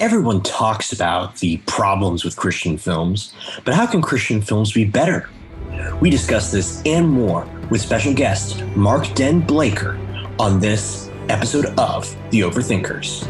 Everyone talks about the problems with Christian films, but how can Christian films be better? We discuss this and more with special guest Mark Den Bleyker on this episode of The Overthinkers.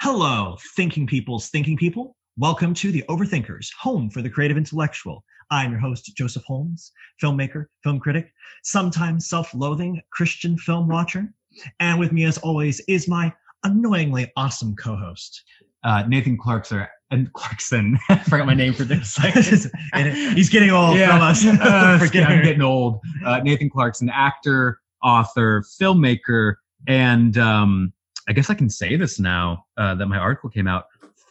Hello, thinking people's thinking people. Welcome to The Overthinkers, home for the creative intellectual. I'm your host, Joseph Holmes, filmmaker, film critic, sometimes self loathing Christian film watcher. And with me, as always, is my annoyingly awesome co host, uh, Nathan Clarkson. And Clarkson, I forgot my name for this. He's getting old yeah. from us. uh, I'm getting old. Uh, Nathan Clarkson, actor, author, filmmaker, and um, I guess I can say this now uh, that my article came out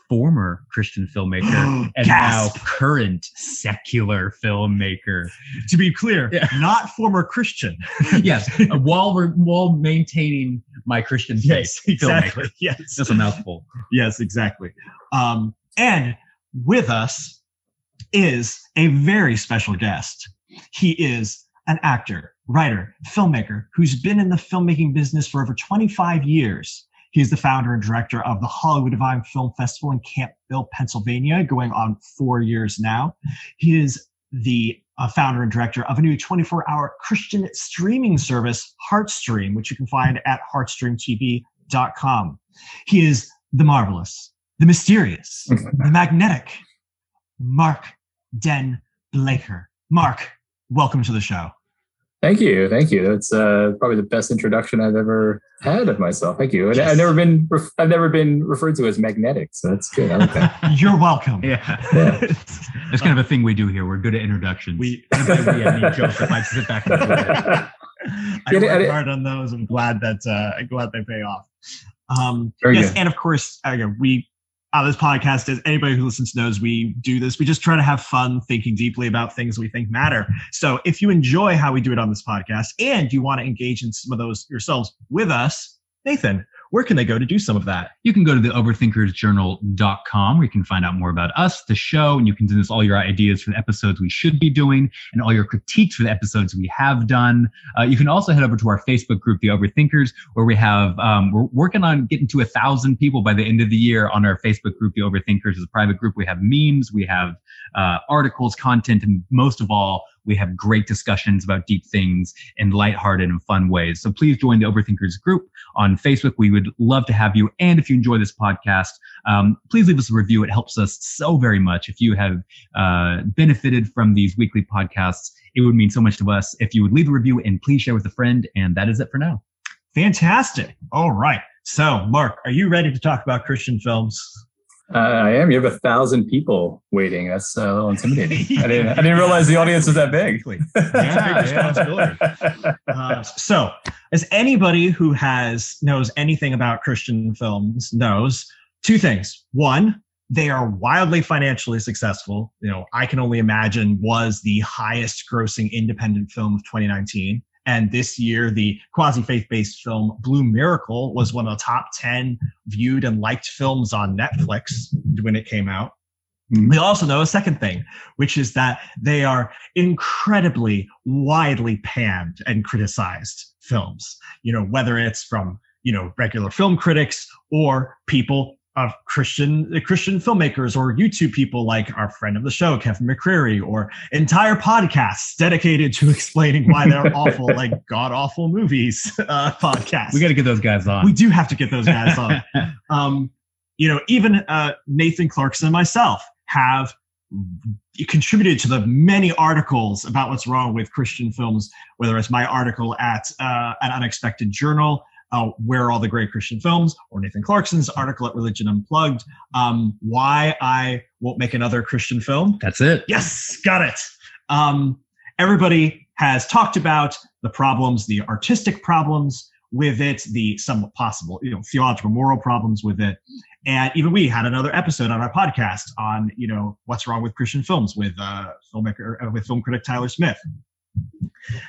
former Christian filmmaker and now current secular filmmaker. To be clear, yeah. not former Christian. yes, uh, while we're while maintaining my Christian faith. Yes, exactly. Filmmaker. Yes, that's a mouthful. Yes, exactly. Um, and with us is a very special guest. He is an actor, writer, filmmaker who's been in the filmmaking business for over 25 years. He's the founder and director of the Hollywood Divine Film Festival in Campbell, Pennsylvania, going on four years now. He is the uh, founder and director of a new 24 hour Christian streaming service, Heartstream, which you can find at heartstreamtv.com. He is the marvelous, the mysterious, the magnetic Mark Den Bleyker. Mark, welcome to the show. Thank you, thank you. That's uh, probably the best introduction I've ever had of myself. Thank you. Yes. I've never been I've never been referred to as magnetic, so that's good. I like that. You're welcome. Yeah, yeah. that's kind of a thing we do here. We're good at introductions. We, we have any jokes if I sit back and I work hard on those. I'm glad that uh, I'm glad they pay off. Um, Very yes, good. and of course, uh, we on this podcast, is anybody who listens knows, we do this. We just try to have fun thinking deeply about things we think matter. So if you enjoy how we do it on this podcast and you want to engage in some of those yourselves with us, Nathan, where can they go to do some of that? You can go to the overthinkersjournal.com where you can find out more about us, the show, and you can send us all your ideas for the episodes we should be doing and all your critiques for the episodes we have done. Uh, you can also head over to our Facebook group, The Overthinkers, where we have, um, we're working on getting to a thousand people by the end of the year on our Facebook group, The Overthinkers is a private group. We have memes, we have uh, articles, content, and most of all, we have great discussions about deep things in lighthearted and fun ways. So please join the Overthinkers group on Facebook. We would love to have you. And if you enjoy this podcast, um, please leave us a review. It helps us so very much. If you have uh, benefited from these weekly podcasts, it would mean so much to us if you would leave a review and please share with a friend. And that is it for now. Fantastic. All right. So, Mark, are you ready to talk about Christian films? Uh, I am. You have a thousand people waiting. That's uh, a little intimidating. I didn't. I didn't realize the audience was that big. yeah, responsibility. Uh, so, as anybody who has knows anything about Christian films knows, two things. One, they are wildly financially successful. You know, I can only imagine was the highest grossing independent film of 2019. And this year, the quasi faith based film Blue Miracle was one of the top 10 viewed and liked films on Netflix when it came out. Mm-hmm. We also know a second thing, which is that they are incredibly widely panned and criticized films. You know, whether it's from, you know, regular film critics or people of Christian Christian filmmakers or YouTube people like our friend of the show, Kevin McCreary, or entire podcasts dedicated to explaining why they're awful, like god awful movies uh, podcasts. We got to get those guys on. We do have to get those guys on. Um, you know, even uh, Nathan Clarkson and myself have contributed to the many articles about what's wrong with Christian films, whether it's my article at uh, an unexpected journal uh, where are all the great Christian films, or Nathan Clarkson's article at Religion Unplugged, um, why I won't make another Christian film. That's it. Yes, got it. Um, everybody has talked about the problems, the artistic problems with it, the somewhat possible, you know, theological moral problems with it. And even we had another episode on our podcast on, you know, what's wrong with Christian films with uh, filmmaker, uh, with film critic Tyler Smith.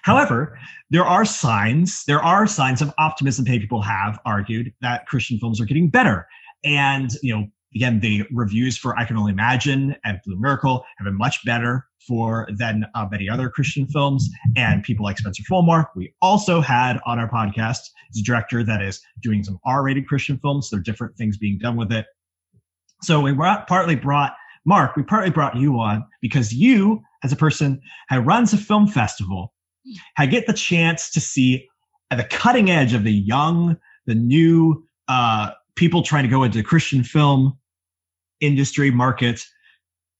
However, there are signs, there are signs of optimism. People have argued that Christian films are getting better. And, you know, again, the reviews for I Can Only Imagine and Blue Miracle have been much better for than uh, many other Christian films. And people like Spencer Folmar, we also had on our podcast, is a director that is doing some R-rated Christian films. There are different things being done with it. So we brought, partly brought Mark, we partly brought you on because you, as a person who runs a film festival, I get the chance to see at the cutting edge of the young, the new uh, people trying to go into the Christian film industry market.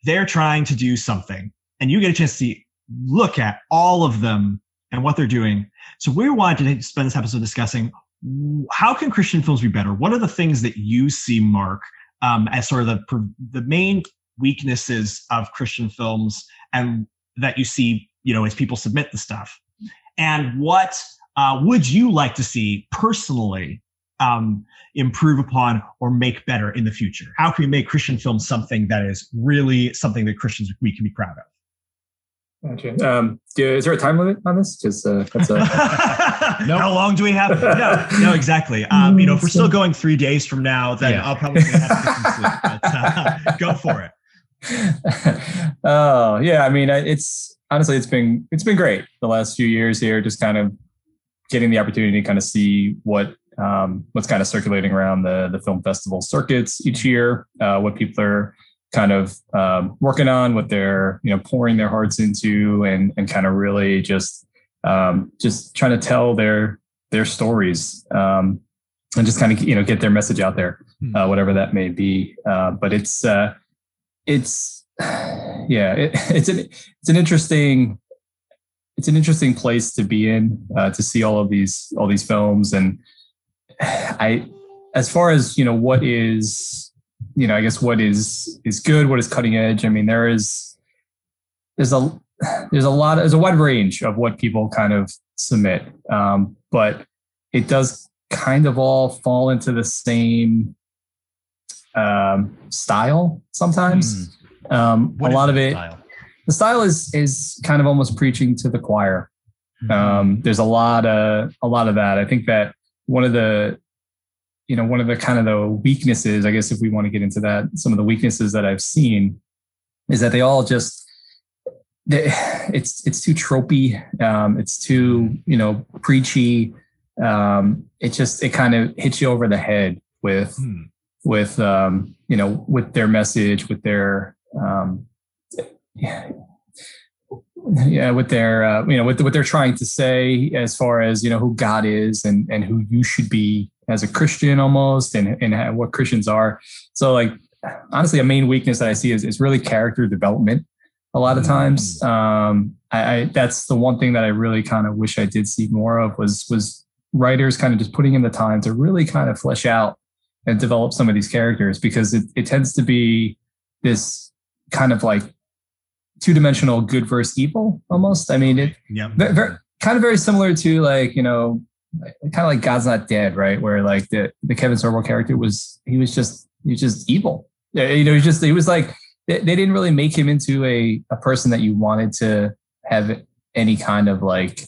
They're trying to do something, and you get a chance to see, look at all of them and what they're doing. So we wanted to spend this episode discussing how can Christian films be better. What are the things that you see, Mark, um, as sort of the the main weaknesses of Christian films, and that you see, you know, as people submit the stuff, and what uh, would you like to see personally um, improve upon or make better in the future? How can we make Christian films something that is really something that Christians we can be proud of? Gotcha. Um, do, is there a time limit on this? Just uh, that's a... nope. How long do we have? No, no, exactly. Um, you know, if we're still going three days from now, then yeah. I'll probably have to sleep. But, uh, go for it. Oh yeah, I mean, it's honestly, it's been it's been great the last few years here. Just kind of getting the opportunity to kind of see what um, what's kind of circulating around the the film festival circuits each year, uh, what people are kind of um, working on, what they're you know pouring their hearts into, and and kind of really just um, just trying to tell their their stories um, and just kind of you know get their message out there, hmm. uh, whatever that may be. Uh, but it's uh, it's yeah, it, it's an it's an interesting it's an interesting place to be in uh, to see all of these all these films. And I as far as you know what is you know I guess what is is good what is cutting edge I mean there is there's a there's a lot there's a wide range of what people kind of submit. Um, but it does kind of all fall into the same um, style sometimes mm. um, a lot of it style? the style is is kind of almost preaching to the choir. Mm-hmm. Um, there's a lot of a lot of that. I think that one of the you know one of the kind of the weaknesses, I guess, if we want to get into that, some of the weaknesses that I've seen is that they all just they, it's it's too tropey. Um, it's too you know preachy. Um, it just it kind of hits you over the head with hmm. With um, you know with their message, with their um, yeah, yeah what they're uh, you know what, what they're trying to say as far as you know who god is and and who you should be as a christian almost and and what christians are so like honestly a main weakness that i see is, is really character development a lot of mm. times um I, I that's the one thing that i really kind of wish i did see more of was was writers kind of just putting in the time to really kind of flesh out and develop some of these characters because it, it tends to be this kind of like two dimensional good versus evil almost. I mean, it yeah, very, kind of very similar to like you know, kind of like God's Not Dead, right? Where like the the Kevin Sorbo character was he was just he was just evil. You know, he just he was like they, they didn't really make him into a a person that you wanted to have any kind of like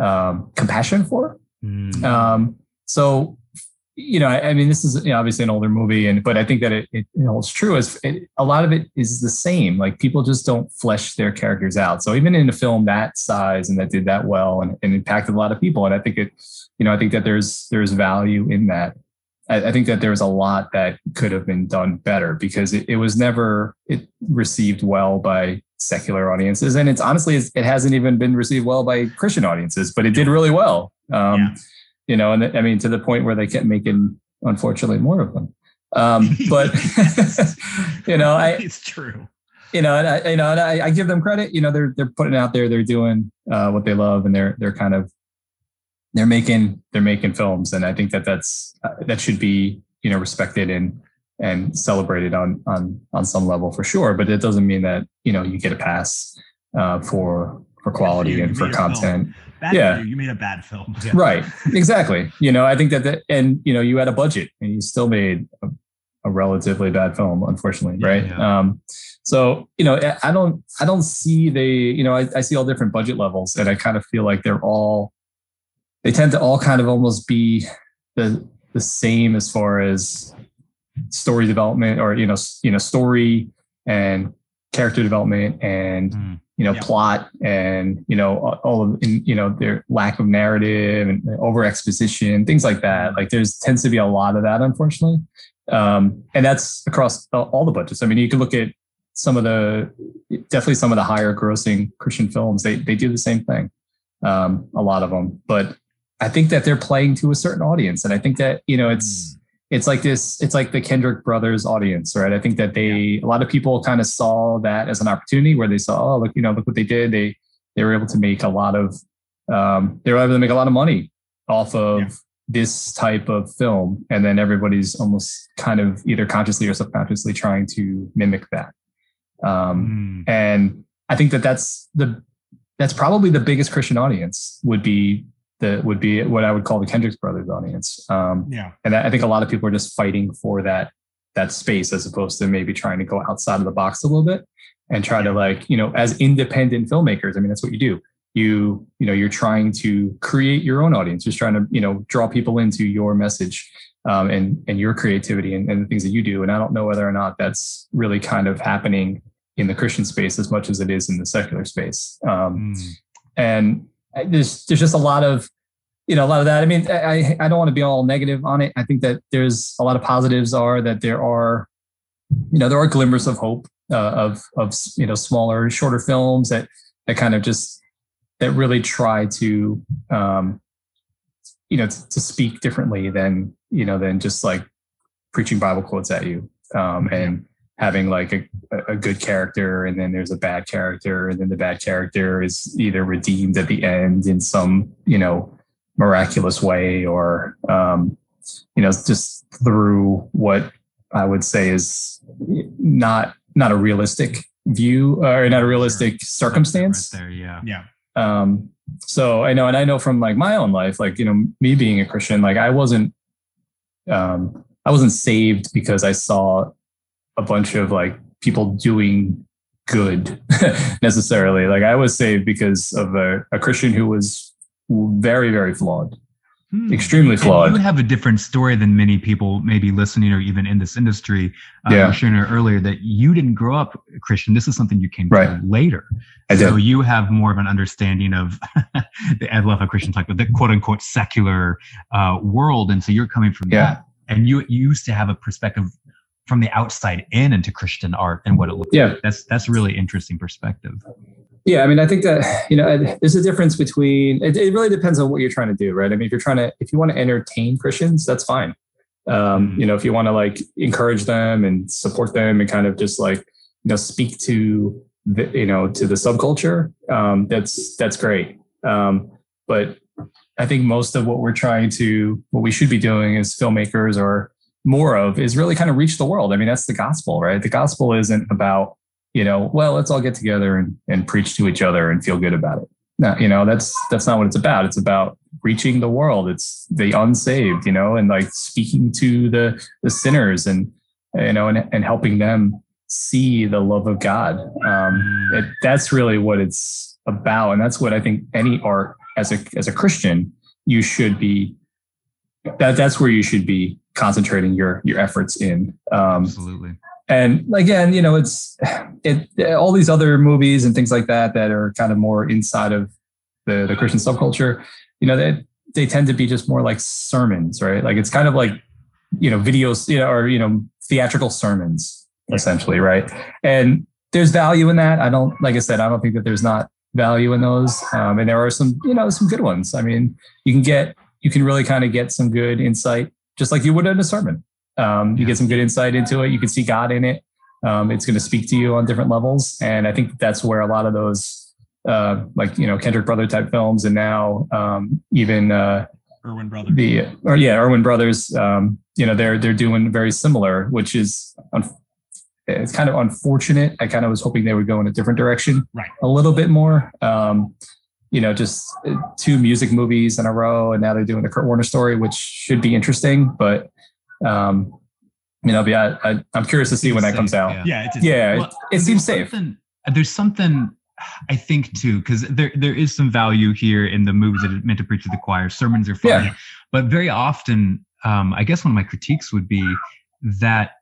um, compassion for. Mm. Um, so you know, I, I, mean, this is you know, obviously an older movie, and but I think that it, it it's true. As a lot of it is the same. Like people just don't flesh their characters out. So even in a film that size and that did that well and, and impacted a lot of people, and I think it, you know, I think that there's there's value in that. I, I think that there's a lot that could have been done better because it, it was never it received well by secular audiences, and it's honestly it hasn't even been received well by Christian audiences, but it did really well. Um, yeah you know, and I mean, to the point where they kept making, unfortunately, more of them. Um, but you know, I, it's true. You know, and I, you know, and I, I, give them credit. You know, they're they're putting out there, they're doing uh, what they love, and they're they're kind of they're making they're making films, and I think that that's uh, that should be you know respected and and celebrated on on on some level for sure. But it doesn't mean that you know you get a pass uh, for for quality and for content. Bad yeah. you. you made a bad film. Yeah. Right. Exactly. you know, I think that, the, and you know, you had a budget and you still made a, a relatively bad film, unfortunately. Yeah, right. Yeah. Um, so, you know, I don't, I don't see the, you know, I, I see all different budget levels and I kind of feel like they're all, they tend to all kind of almost be the, the same as far as story development or you know you know story and character development and mm. You know yeah. plot and you know all of you know their lack of narrative and over exposition things like that. Like there's tends to be a lot of that unfortunately. Um, and that's across all the budgets. I mean you can look at some of the definitely some of the higher grossing christian films. They they do the same thing um, a lot of them but i think that they're playing to a certain audience. And i think that you know it's mm it's like this it's like the kendrick brothers audience right i think that they yeah. a lot of people kind of saw that as an opportunity where they saw oh look you know look what they did they they were able to make a lot of um, they were able to make a lot of money off of yeah. this type of film and then everybody's almost kind of either consciously or subconsciously trying to mimic that um, mm. and i think that that's the that's probably the biggest christian audience would be that would be what I would call the Kendricks brothers audience. Um, yeah, and I think a lot of people are just fighting for that that space as opposed to maybe trying to go outside of the box a little bit and try to like you know as independent filmmakers. I mean, that's what you do. You you know you're trying to create your own audience. You're trying to you know draw people into your message um, and and your creativity and, and the things that you do. And I don't know whether or not that's really kind of happening in the Christian space as much as it is in the secular space. Um, mm. And there's there's just a lot of you know a lot of that. I mean, I I don't want to be all negative on it. I think that there's a lot of positives are that there are you know there are glimmers of hope uh, of of you know smaller shorter films that that kind of just that really try to um you know to, to speak differently than you know than just like preaching bible quotes at you um and having like a, a good character and then there's a bad character and then the bad character is either redeemed at the end in some you know miraculous way or um, you know just through what i would say is not not a realistic view or not a realistic circumstance. Right there yeah. Yeah. Um so i know and i know from like my own life like you know me being a christian like i wasn't um i wasn't saved because i saw a bunch of like people doing good necessarily. Like I was saved because of a, a Christian who was very, very flawed. Hmm. Extremely flawed. And you have a different story than many people maybe listening or even in this industry. Uh, yeah. Sharing earlier that you didn't grow up Christian. This is something you came right. to later. I so did. you have more of an understanding of the I love how Christians talk about the quote unquote secular uh, world, and so you're coming from yeah. that. And you, you used to have a perspective from the outside in into Christian art and what it looks yeah. like. That's that's a really interesting perspective. Yeah, I mean, I think that you know, there's a difference between. It, it really depends on what you're trying to do, right? I mean, if you're trying to, if you want to entertain Christians, that's fine. Um, mm-hmm. you know, if you want to like encourage them and support them and kind of just like you know speak to the you know to the subculture, um, that's that's great. Um, but I think most of what we're trying to, what we should be doing as filmmakers or more of is really kind of reach the world. I mean, that's the gospel, right? The gospel isn't about, you know, well, let's all get together and, and preach to each other and feel good about it. No, you know, that's that's not what it's about. It's about reaching the world. It's the unsaved, you know, and like speaking to the the sinners and you know, and, and helping them see the love of God. Um, it, that's really what it's about, and that's what I think any art as a as a Christian you should be. That that's where you should be concentrating your your efforts in. Um, Absolutely. And again, you know, it's it all these other movies and things like that that are kind of more inside of the the Christian subculture. You know, they they tend to be just more like sermons, right? Like it's kind of like you know videos, you know, or you know theatrical sermons essentially, right? And there's value in that. I don't, like I said, I don't think that there's not value in those. Um, and there are some, you know, some good ones. I mean, you can get, you can really kind of get some good insight just like you would in a sermon. Um, you get some good insight into it. You can see God in it. Um, it's going to speak to you on different levels, and I think that's where a lot of those, uh, like you know, Kendrick brother type films, and now um, even uh, Erwin brothers. The or yeah, Erwin brothers. Um, you know, they're they're doing very similar, which is un- it's kind of unfortunate. I kind of was hoping they would go in a different direction, right? A little bit more. Um, you know, just uh, two music movies in a row, and now they're doing the Kurt Warner story, which should be interesting. But um, you know, yeah, I, am curious to see when safe, that comes out. Yeah, yeah, it, yeah, well, it, it seems safe. There's something I think too, because there there is some value here in the movies that are meant to preach to the choir. Sermons are fun, yeah. but very often, um, I guess one of my critiques would be that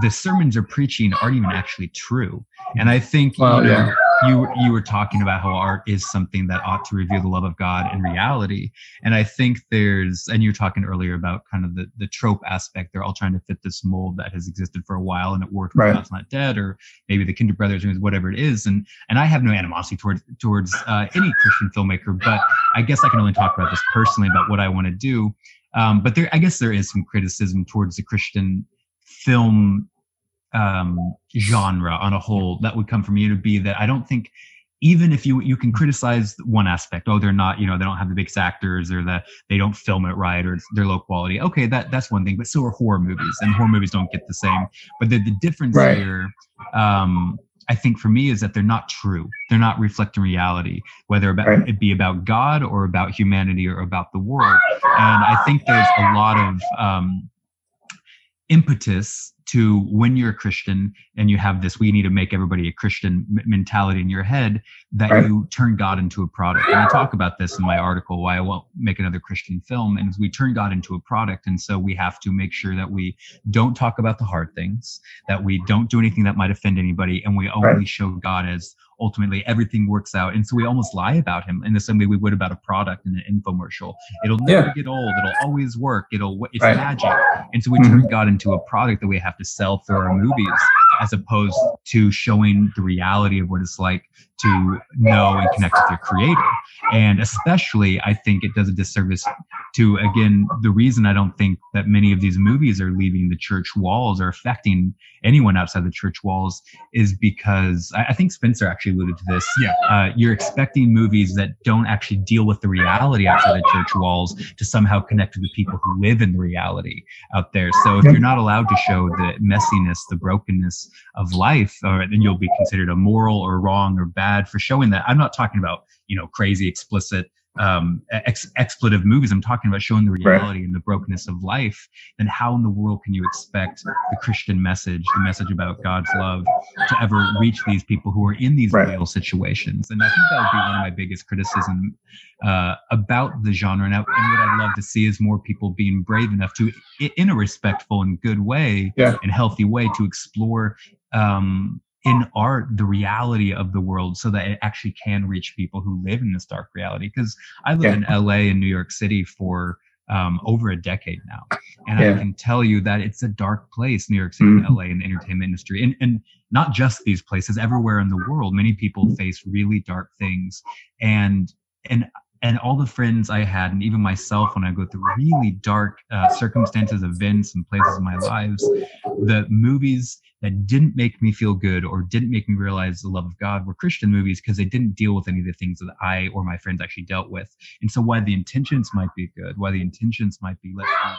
the sermons are preaching aren't even actually true. And I think Well, you, know, yeah. You you were talking about how art is something that ought to reveal the love of God in reality. And I think there's and you were talking earlier about kind of the the trope aspect. They're all trying to fit this mold that has existed for a while and it worked with Right. God's Not Dead or maybe the Kendrick Brothers or whatever it is. And and I have no animosity towards towards uh, any Christian filmmaker, but I guess I can only talk about this personally about what I want to do. Um, but there, I guess there is some criticism towards the Christian film um, genre on a whole that would come from me to be that I don't think even if you you can criticize one aspect, oh they're not you know they don't have the biggest actors or that they don't film it right or it's, they're low quality. Okay, that that's one thing, but so are horror movies and horror movies don't get the same. But the the difference Right. here. Um, I think for me is that they're not true. They're not reflecting reality, whether about, Right. it be about God or about humanity or about the world. And I think there's a lot of um, impetus to when you're a Christian and you have this, we need to make everybody a Christian mentality in your head, that Right. you turn God into a product. And I talk about this in my article, why I won't make another Christian film. And we turn God into a product. And so we have to make sure that we don't talk about the hard things, that we don't do anything that might offend anybody, and we only Right. show God as ultimately everything works out. And so we almost lie about him in the same way we would about a product in an infomercial. It'll never Yeah. get old. It'll always work. It'll it's Right. magic. And so we Mhm. turn God into a product that we have to sell through our movies, as opposed to showing the reality of what it's like to know and connect with their creator. And especially, I think it does a disservice to, again, the reason I don't think that many of these movies are leaving the church walls or affecting anyone outside the church walls is because I, I think Spencer actually alluded to this. Yeah. Uh, you're expecting movies that don't actually deal with the reality outside the church walls to somehow connect with the people who live in the reality out there. So if you're not allowed to show the messiness, the brokenness of life, or then you'll be considered immoral or wrong or bad for showing that. I'm not talking about you know crazy explicit um ex- expletive movies i'm talking about showing the Right. reality and the brokenness of life then how in the world can you expect the christian message the message about god's love to ever reach these people who are in these Right. real situations and i think that would be one of my biggest criticism uh, about the genre and, I, and what i'd love to see is more people being brave enough to in a respectful and good way Yeah. and healthy way to explore um, in art the reality of the world so that it actually can reach people who live in this dark reality because i live Yeah. in la and new york city for um, over a decade now and i can tell you that it's a dark place new york city Mhm. and la and the entertainment industry and, and not just these places everywhere in the world many people Mm-hmm. face really dark things and and and all the friends I had, and even myself, when I go through really dark uh, circumstances, events, and places in my lives, the movies that didn't make me feel good or didn't make me realize the love of God were Christian movies because they didn't deal with any of the things that I or my friends actually dealt with. And so, while the intentions might be good, while the intentions might be let's reach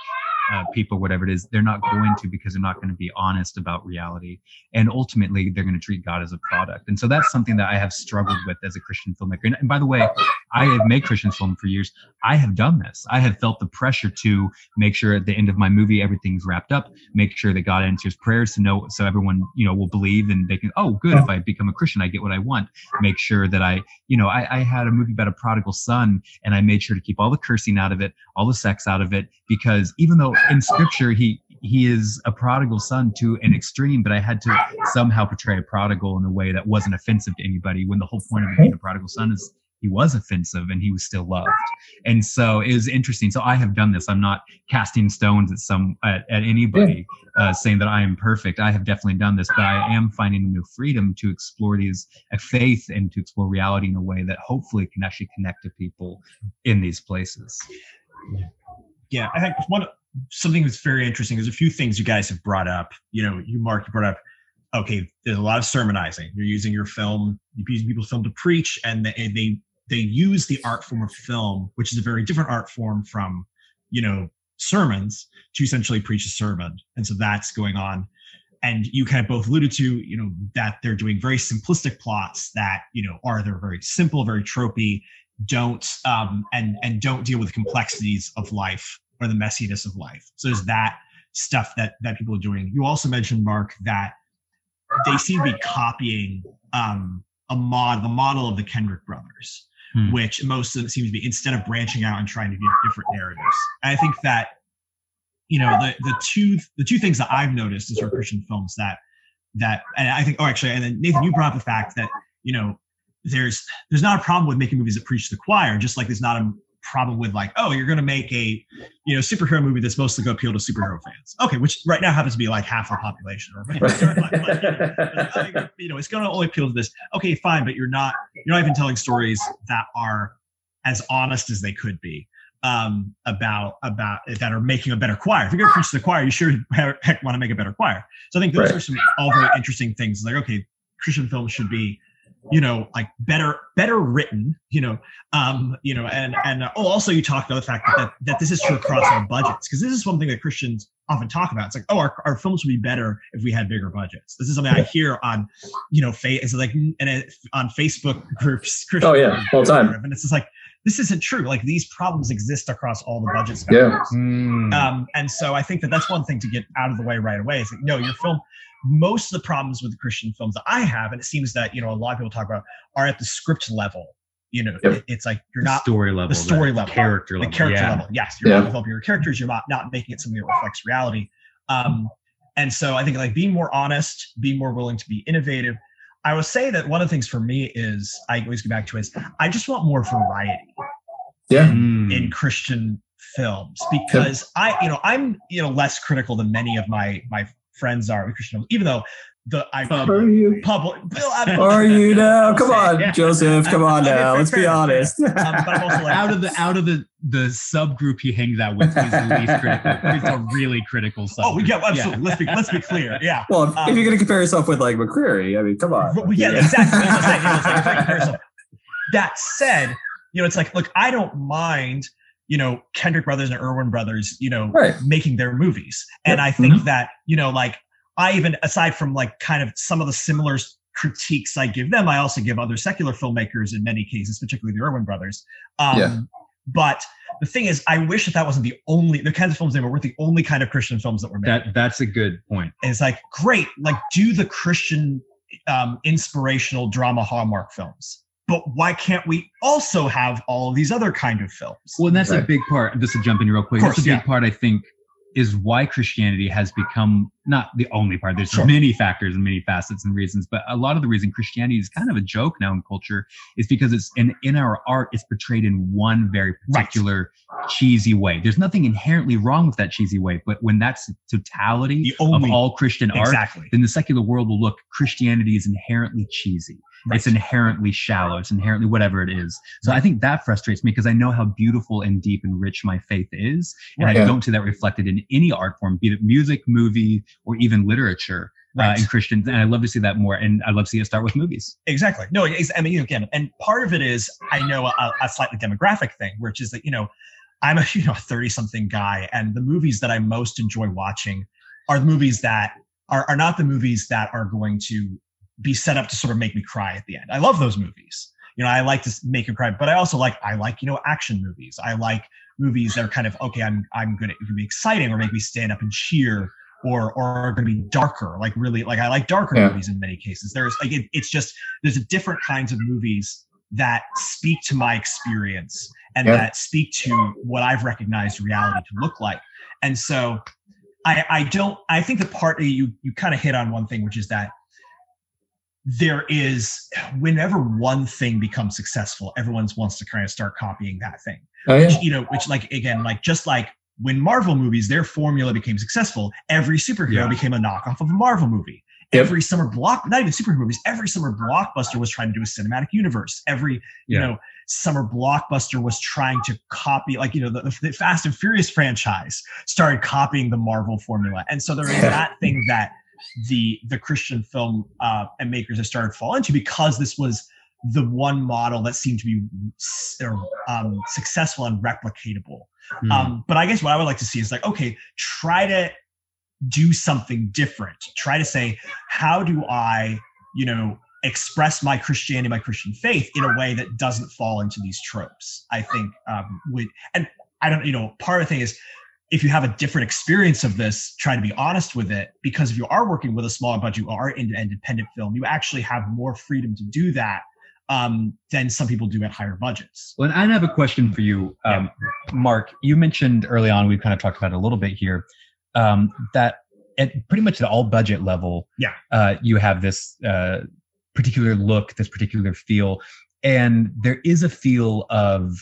uh, people, whatever it is, they're not going to because they're not going to be honest about reality. And ultimately, they're going to treat God as a product. And so, that's something that I have struggled with as a Christian filmmaker. And, and by the way, I have made Christian film for years. I have done this. I have felt the pressure to make sure at the end of my movie everything's wrapped up, make sure that God answers prayers to know so everyone, you know, will believe and they can, oh, good, if I become a Christian, I get what I want. Make sure that I, you know, I, I had a movie about a prodigal son and I made sure to keep all the cursing out of it, all the sex out of it, because even though in scripture he he is a prodigal son to an extreme, but I had to somehow portray a prodigal in a way that wasn't offensive to anybody when the whole point of being a prodigal son is he was offensive and he was still loved and so it was interesting so i have done this i'm not casting stones at some at, at anybody uh, saying that i am perfect i have definitely done this but i am finding a new freedom to explore these uh, faith and to explore reality in a way that hopefully can actually connect to people in these places yeah, I think one something that's very interesting. There's a few things you guys have brought up. You know, you Mark you brought up. Okay, there's a lot of sermonizing. You're using your film, you're using people's film to preach, and they they they use the art form of film, which is a very different art form from, you know, sermons to essentially preach a sermon. And so that's going on. And you kind of both alluded to, you know, that they're doing very simplistic plots that, you know, are they're very simple, very tropey, don't um and and don't deal with the complexities of life or the messiness of life. So there's that stuff that that people are doing. You also mentioned Mark that they seem to be copying um a mod the model of the Kendrick brothers, Hmm. which most of them seem to be instead of branching out and trying to give different narratives. And I think that you know the the two the two things that I've noticed in sort of Christian films that that and I think oh actually and then Nathan you brought up the fact that you know there's there's not a problem with making movies that preach to the choir just like there's not a problem with like oh you're going to make a you know superhero movie that's mostly going to appeal to superhero fans okay which right now happens to be like half our population or but, you know it's going to only appeal to this okay fine but you're not you're not even telling stories that are as honest as they could be um, about about that are making a better choir. If you're going to preach to the choir, you sure heck want to make a better choir. So I think those right. are some all very interesting things. Like, okay, Christian films should be, you know, like better better written. You know, um, you know, and and uh, oh, also you talked about the fact that that, that this is true across all budgets because this is one thing that Christians often talk about. It's like, oh, our, our films would be better if we had bigger budgets. This is something I hear on, you know, fa- it's like and it, on Facebook groups. Christian oh yeah, all the time. And it's just like this isn't true. Like these problems exist across all the budgets. Yeah. Mm. Um, and so I think that that's one thing to get out of the way right away. Is like, no, your film. Most of the problems with the Christian films that I have, and it seems that you know a lot of people talk about, are at the script level. You know, yep. it, it's like you're not story level, the story the level, character the level, character yeah. level. Yes, you're yeah. not developing your characters. You're not not making it something that reflects reality. Um, and so I think like being more honest, being more willing to be innovative, I would say that one of the things for me is I always go back to is I just want more variety yeah. Mm. in Christian films because I, you know, I'm, you know, less critical than many of my my friends are with Christian films, even though the I pub, are you public are you now? Come on, yeah. Joseph. Come on now. Let's be honest. Um, but I'm also like, out of the out of the the subgroup he hangs out with, he's the least critical. He's a really critical subgroup. Oh, we get absolutely. Yeah. Let's be let's be clear. Yeah. Well, if, um, if, you're going to compare yourself with like McCreary, I mean, come on. Yeah, yeah. exactly. that said, you know, it's like, look, I don't mind, you know, Kendrick brothers and Erwin brothers, you know, right. making their movies. And yep. I think mm-hmm. that, you know, like I even aside from like kind of some of the similar critiques I give them, I also give other secular filmmakers in many cases, particularly the Erwin brothers. Um, yeah. But the thing is, I wish that that wasn't the only the kinds of films they were, were the only kind of Christian films that were made. That that's a good point. And it's like great, like do the Christian um, inspirational drama Hallmark films but why can't we also have all of these other kind of films? Well, and that's right. a big part. Just to jump in real quick, course, that's a big yeah. part. I think is why Christianity has become not the only part. There's sure. many factors and many facets and reasons, but a lot of the reason Christianity is kind of a joke now in culture is because it's in, in our art, it's portrayed in one very particular right. cheesy way. There's nothing inherently wrong with that cheesy way, but when that's totality only, of all Christian exactly. art, then the secular world will look Christianity is inherently cheesy. Right. It's inherently shallow. It's inherently whatever it is. So right. I think that frustrates me because I know how beautiful and deep and rich my faith is. And. I don't see that reflected in any art form, be it music, movie, or even literature. Uh, in Christians, and I love to see that more. And I love to see it start with movies. Exactly. No, I mean, you know again, and part of it is I know a, a slightly demographic thing, which is that you know I'm a you know 30 something guy, and the movies that I most enjoy watching are the movies that are, are not the movies that are going to be set up to sort of make me cry at the end. I love those movies. You know, I like to make you cry, but I also like I like you know action movies. I like movies that are kind of okay. I'm I'm good. It can be exciting or make me stand up and cheer, or or are going to be darker. Like really, like I like darker yeah. movies in many cases. There's like it, it's just there's a different kinds of movies that speak to my experience and yeah. that speak to what I've recognized reality to look like. And so I I don't I think the part that you you kind of hit on one thing, which is that there is whenever one thing becomes successful, everyone wants to kind of start copying that thing. Oh, yeah. Which, you know, which like again, like just like when Marvel movies, their formula became successful, every superhero yeah. became a knockoff of a Marvel movie. Yep. Every summer block, not even superhero movies, every summer blockbuster was trying to do a cinematic universe. Every, yeah. you know, summer blockbuster was trying to copy, like, you know, the, the Fast and Furious franchise started copying the Marvel formula. And so there is that thing that the the Christian film uh, and makers have started to fall into because this was the one model that seemed to be um, successful and replicatable. Mm. Um, but I guess what I would like to see is like, okay, try to do something different. Try to say, how do I, you know, express my Christianity, my Christian faith in a way that doesn't fall into these tropes. I think um, with and I don't, you know, part of the thing is if you have a different experience of this, try to be honest with it. Because if you are working with a smaller budget, you are an independent film, you actually have more freedom to do that um, than some people do at higher budgets. Well, and I have a question for you, um, Mark. You mentioned early on, we've kind of talked about it a little bit here, um, that at pretty much at all budget level, Yeah. uh, you have this uh, particular look, this particular feel, and there is a feel of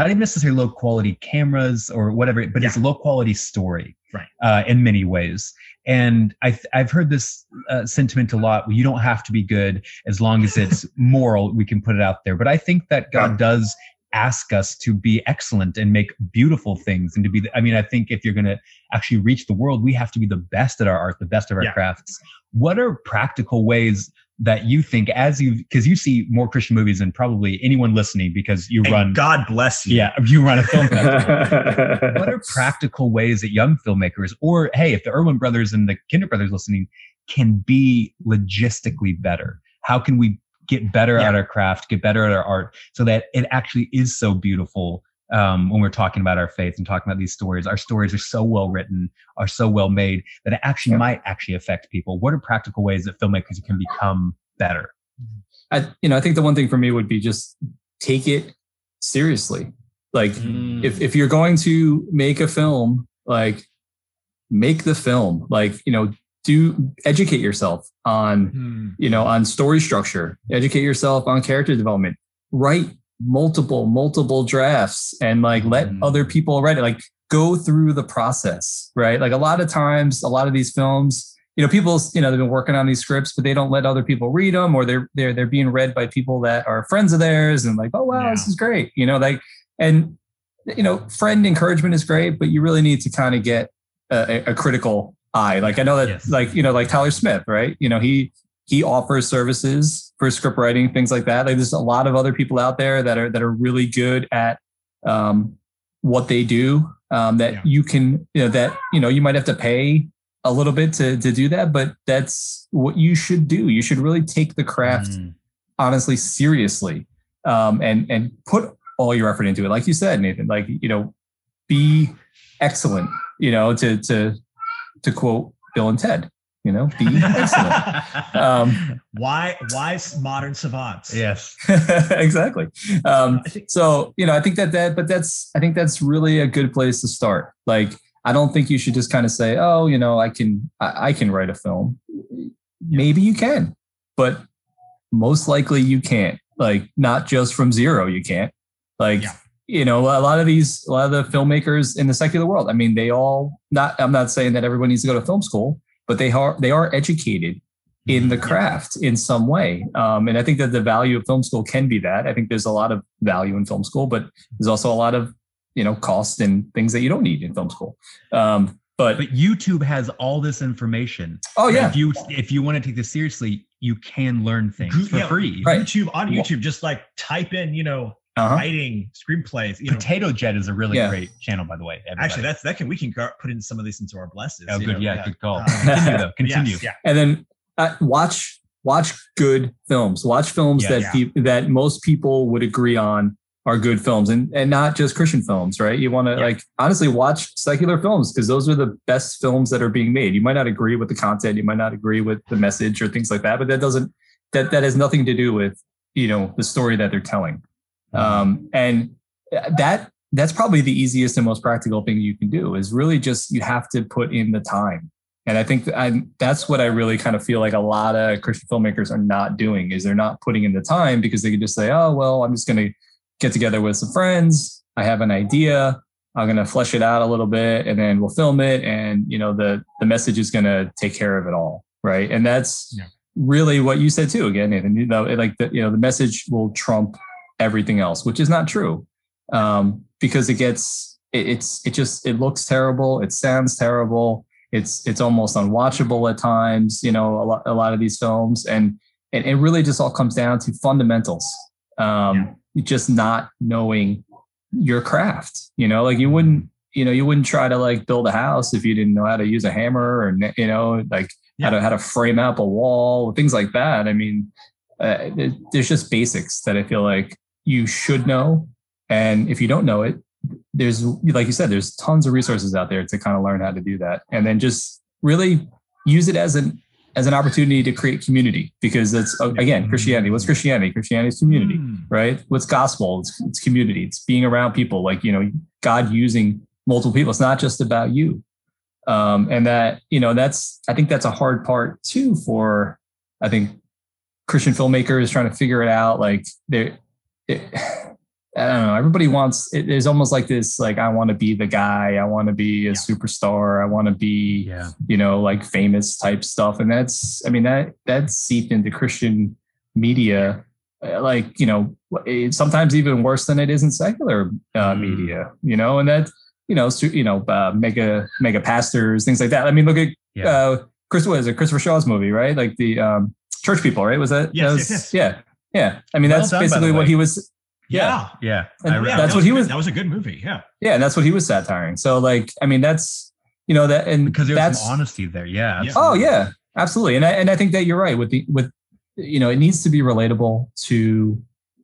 not even necessarily low quality cameras or whatever, but it's a low quality story, Right. Uh, in many ways. And I, I've heard this uh, sentiment a lot. You don't have to be good as long as it's moral. We can put it out there. But I think that God Yeah. does ask us to be excellent and make beautiful things and to be the, i mean i think if you're going to actually reach the world we have to be the best at our art the best of our Yeah. crafts what are practical ways that you think as you because you see more christian movies than probably anyone listening because you And run God bless you. yeah you run a film festival. What are practical ways that young filmmakers or hey if the erwin brothers and the kendrick brothers listening can be logistically better? How can we get better at our craft get better at our art so that it actually is so beautiful um, when we're talking about our faith and talking about these stories our stories are so well written are so well made that it actually might actually affect people what are practical ways that filmmakers can become better I, you know, I think the one thing for me would be just take it seriously. Like Mm. if, if you're going to make a film, like make the film, like, you know, do educate yourself on, Hmm. you know, on story structure, educate yourself on character development, write multiple, multiple drafts and like let Mm. other people write it. Like go through the process, right? Like a lot of times, a lot of these films, you know, people, you know, they've been working on these scripts, but they don't let other people read them, or they're they're they're being read by people that are friends of theirs, and like, oh wow, this is great, you know, like, and you know, friend encouragement is great, but you really need to kind of get a, a critical eye. Like I know that, Yes. like you know, like Tyler Smith, right? You know, he he offers services for script writing, things like that. Like there's a lot of other people out there that are that are really good at um, what they do. Um, that Yeah. you can, you know, that you know, you might have to pay a little bit to to do that, but that's what you should do. You should really take the craft Mm. honestly seriously um, and and put all your effort into it. Like you said, Nathan, like you know, be excellent. You know, to to to quote Bill and Ted. You know, be excellent. Um, Why wise modern savants? yes exactly. Um, so you know, I think that that, but that's I think that's really a good place to start. Like, I don't think you should just kind of say, oh, you know, I can I, I can write a film. Maybe you can, but most likely you can't. Like, not just from zero, you can't. Like, Yeah. you know, a lot of these, a lot of the filmmakers in the secular world. I mean, they all not. I'm not saying that everyone needs to go to film school, but they are they are educated in the craft in some way. Um, and I think that the value of film school can be that. I think there's a lot of value in film school, but there's also a lot of you know cost and things that you don't need in film school. Um, but, but youtube has all this information oh yeah, if you if you want to take this seriously you can learn things for yeah, free Right. YouTube on YouTube, just like type in, you know, uh-huh. writing screenplays. You know, Potato Jet is a really Yeah. great channel, by the way. everybody. actually, that's that can we can put in some of these into our blesses. oh good, know, yeah, good call. Um, Continue though, yes, yeah. and then uh, watch watch good films. Watch films Yeah. that Yeah. peop that most people would agree on are good films, and and not just Christian films, right? You want to Yeah. like honestly watch secular films because those are the best films that are being made. You might not agree with the content, you might not agree with the message or things like that, but that doesn't that that has nothing to do with you know the story that they're telling. Um, and that that's probably the easiest and most practical thing you can do is really just you have to put in the time. And I think I, that's what I really kind of feel like a lot of Christian filmmakers are not doing is they're not putting in the time because they can just say, oh, well, I'm just going to get together with some friends. I have an idea. I'm going to flesh it out a little bit and then we'll film it. And, you know, the, the message is going to take care of it all. Right. And that's Yeah. really what you said too, again, Nathan, you know, like the, you know, the message will trump everything else, which is not true. Um, because it gets, it, it's, it just, it looks terrible. It sounds terrible. It's it's almost unwatchable at times you know a lot, a lot of these films. And, and it really just all comes down to fundamentals. Um just not knowing your craft you know? Like you wouldn't you know you wouldn't try to like build a house if you didn't know how to use a hammer or you know like how to how to frame up a wall things like that. I mean uh, there- there's just basics that i feel like you should know and if you don't know it there's like you said there's tons of resources out there to kind of learn how to do that and then just really use it as an as an opportunity to create community because that's uh, again Christianity. What's Christianity? Christianity is community, Mm. right? What's gospel? It's, it's community. It's being around people. Like you know, God using multiple people. It's not just about you. Um, and that you know, that's I think that's a hard part too for I think Christian filmmakers trying to figure it out. Like they, it, I don't know. Everybody wants. It is almost like this. Like I want to be the guy. I want to be a Yeah. superstar. I want to be Yeah. you know, like famous type stuff. And that's, I mean, that that's seeped into Christian media, uh, like you know, sometimes even worse than it is in secular uh, Mm. media. You know, and that you know, su- you know, uh, mega mega pastors, things like that. I mean, look at Yeah. uh, Chris, what is it? Christopher Shaw's movie, right? Like the um, church people, right? Was that? Yes, that yes, yes. Yeah, yeah. I mean, Well that's done, basically what he was. Yeah. Yeah. Yeah, that's that what he was- That was a good movie. Yeah. Yeah, and that's what he was satiring. So, like, I mean, that's you know that, and because there's honesty there. Yeah. Yeah. Oh yeah, absolutely. And I, and I think that you're right with the with you know it needs to be relatable to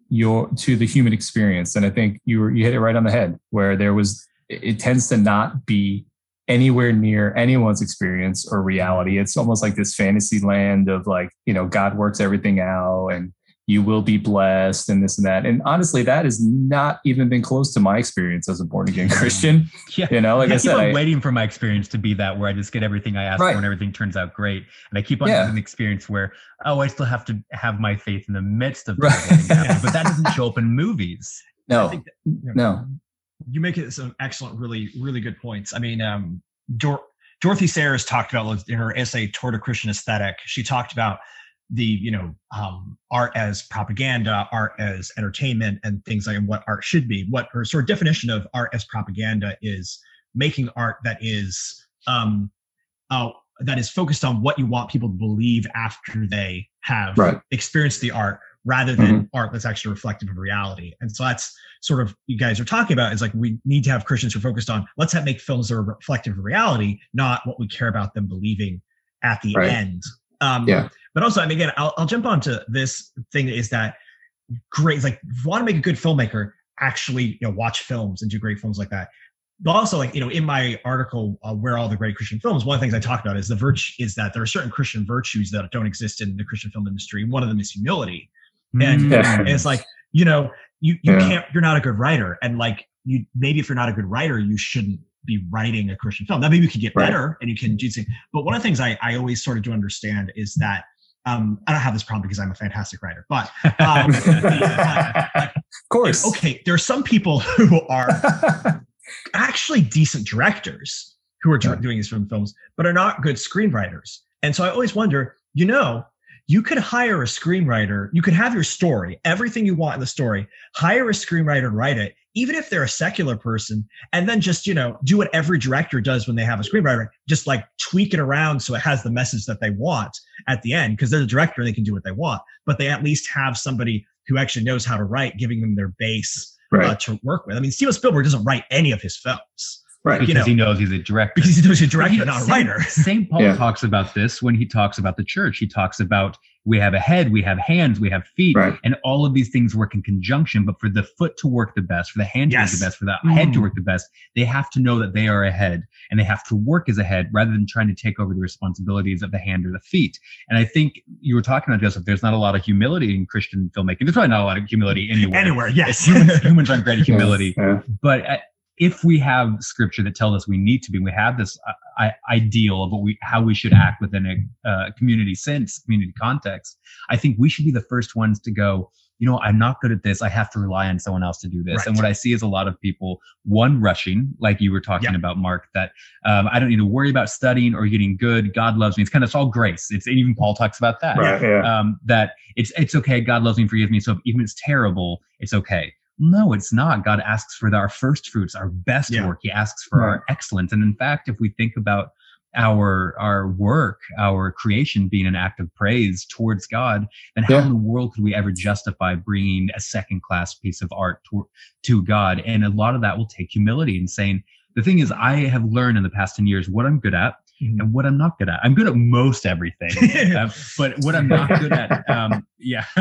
your to the human experience. And I think you were, you hit it right on the head where there was it, it tends to not be anywhere near anyone's experience or reality. It's almost like this fantasy land of like you know God works everything out and you will be blessed and this and that. And honestly, that has not even been close to my experience as a born again Christian. Yeah. You know, like I, I keep said, on I- waiting for my experience to be that where I just get everything I ask Right. for and everything turns out great. And I keep on Yeah. having an experience where, oh, I still have to have my faith in the midst of Right. but that doesn't show up in movies. No, that- no, you make it some excellent, really, really good points. I mean, um, Dor- Dorothy Sayers talked about in her essay toward a Christian aesthetic. She talked about the you know um, art as propaganda, art as entertainment, and things like and what art should be. What her sort of definition of art as propaganda is making art that is um, uh, that is focused on what you want people to believe after they have Right. experienced the art rather than art that's actually reflective of reality. And so that's sort of you guys are talking about is like we need to have Christians who are focused on let's have make films that are reflective of reality, not what we care about them believing at the Right. end. Um, Yeah. But also, I mean, again, I'll, I'll jump onto this thing is that great, like if you want to make a good filmmaker, actually, you know, watch films and do great films like that. But also, like you know, in my article, uh, where all the great Christian films, one of the things I talk about is the virtue is that there are certain Christian virtues that don't exist in the Christian film industry. One of them is humility. And- Mm. And it's like you know you you Yeah. can't you're not a good writer and like you maybe if you're not a good writer you shouldn't be writing a christian film now maybe you can get Right. better and you can do things but one of the things i i always sort of do understand is that um i don't have this problem because i'm a fantastic writer but um like, of course. okay there are some people who are actually decent directors who are Yeah. doing these film films, but are not good screenwriters. And so I always wonder, you know, you could hire a screenwriter, you could have your story, everything you want in the story, hire a screenwriter to write it, even if they're a secular person, and then just, you know, do what every director does when they have a screenwriter, just like tweak it around so it has the message that they want at the end, because they're the director they can do what they want, but they at least have somebody who actually knows how to write, giving them their base right. uh, to work with. I mean, Steven Spielberg doesn't write any of his films right. because you know, he knows he's a director. because he knows he's a But he- director, not a Saint- writer. Saint Paul Yeah. talks about this when he talks about the church. He talks about we have a head, we have hands, we have feet, Right. and all of these things work in conjunction. But for the foot to work the best, for the hand to Yes. work the best, for the head to Mm. work the best, they have to know that they are a head and they have to work as a head rather than trying to take over the responsibilities of the hand or the feet. And I think you were talking about Joseph. There's not a lot of humility in Christian filmmaking. There's probably not a lot of humility anywhere. Anywhere, yes. humans, humans aren't great at humility Yeah. but uh, if we have scripture that tells us we need to be, we have this uh, ideal of what we how we should act within a uh, community sense, community context. I think we should be the first ones to go. You know, I'm not good at this. I have to rely on someone else to do this. Right. And what I see is a lot of people, one rushing, like you were talking Yeah. about, Mark, that um, I don't need to worry about studying or getting good. God loves me. It's kind of it's all grace. It's even Paul talks about that Right. Yeah. um, that it's it's okay. God loves me, forgives me. So even if it's terrible, it's okay. No, it's not. God asks for our first fruits, our best Yeah. work. He asks for our excellence. And in fact, if we think about our our work, our creation being an act of praise towards God, then how in the world could we ever justify bringing a second class piece of art to, to God? And a lot of that will take humility and saying, the thing is, I have learned in the past 10 years what I'm good at Mhm. and what I'm not good at. I'm good at most everything, uh, but what I'm not good at, um, yeah.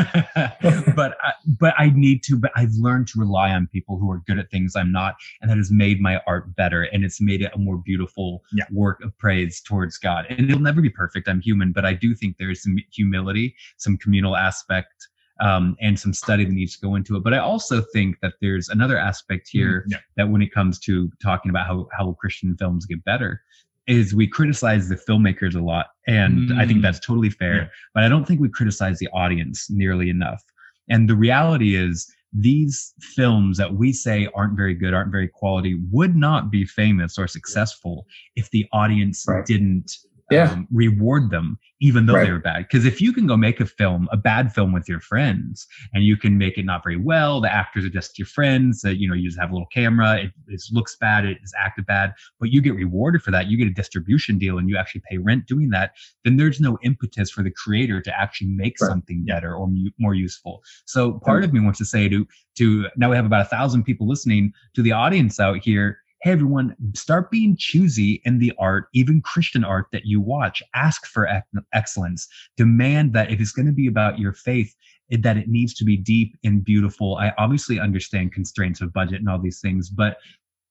but I, but I need to. But I've learned to rely on people who are good at things I'm not, and that has made my art better, and it's made it a more beautiful Yeah. work of praise towards God. And it'll never be perfect. I'm human, but I do think there's some humility, some communal aspect. Um, and some study that needs to go into it. But I also think that there's another aspect here Yeah. that when it comes to talking about how, how Christian films get better, is we criticize the filmmakers a lot. And I think Mm. that's totally fair. Yeah. But I don't think we criticize the audience nearly enough. And the reality is, these films that we say aren't very good, aren't very quality, would not be famous or successful if the audience Right. didn't Yeah. um, reward them, even though Right. they were bad. Because if you can go make a film, a bad film with your friends, and you can make it not very well, the actors are just your friends, uh, you know, you just have a little camera, it, it looks bad, it is acted bad, but you get rewarded for that. You get a distribution deal and you actually pay rent doing that. Then there's no impetus for the creator to actually make Right. something better or mu- more useful. So part of me wants to say to to now we have about a thousand people listening to the audience out here. Hey everyone, start being choosy in the art, even Christian art that you watch. Ask for ec- excellence. Demand that if it's going to be about your faith, it- that it needs to be deep and beautiful. I obviously understand constraints of budget and all these things, but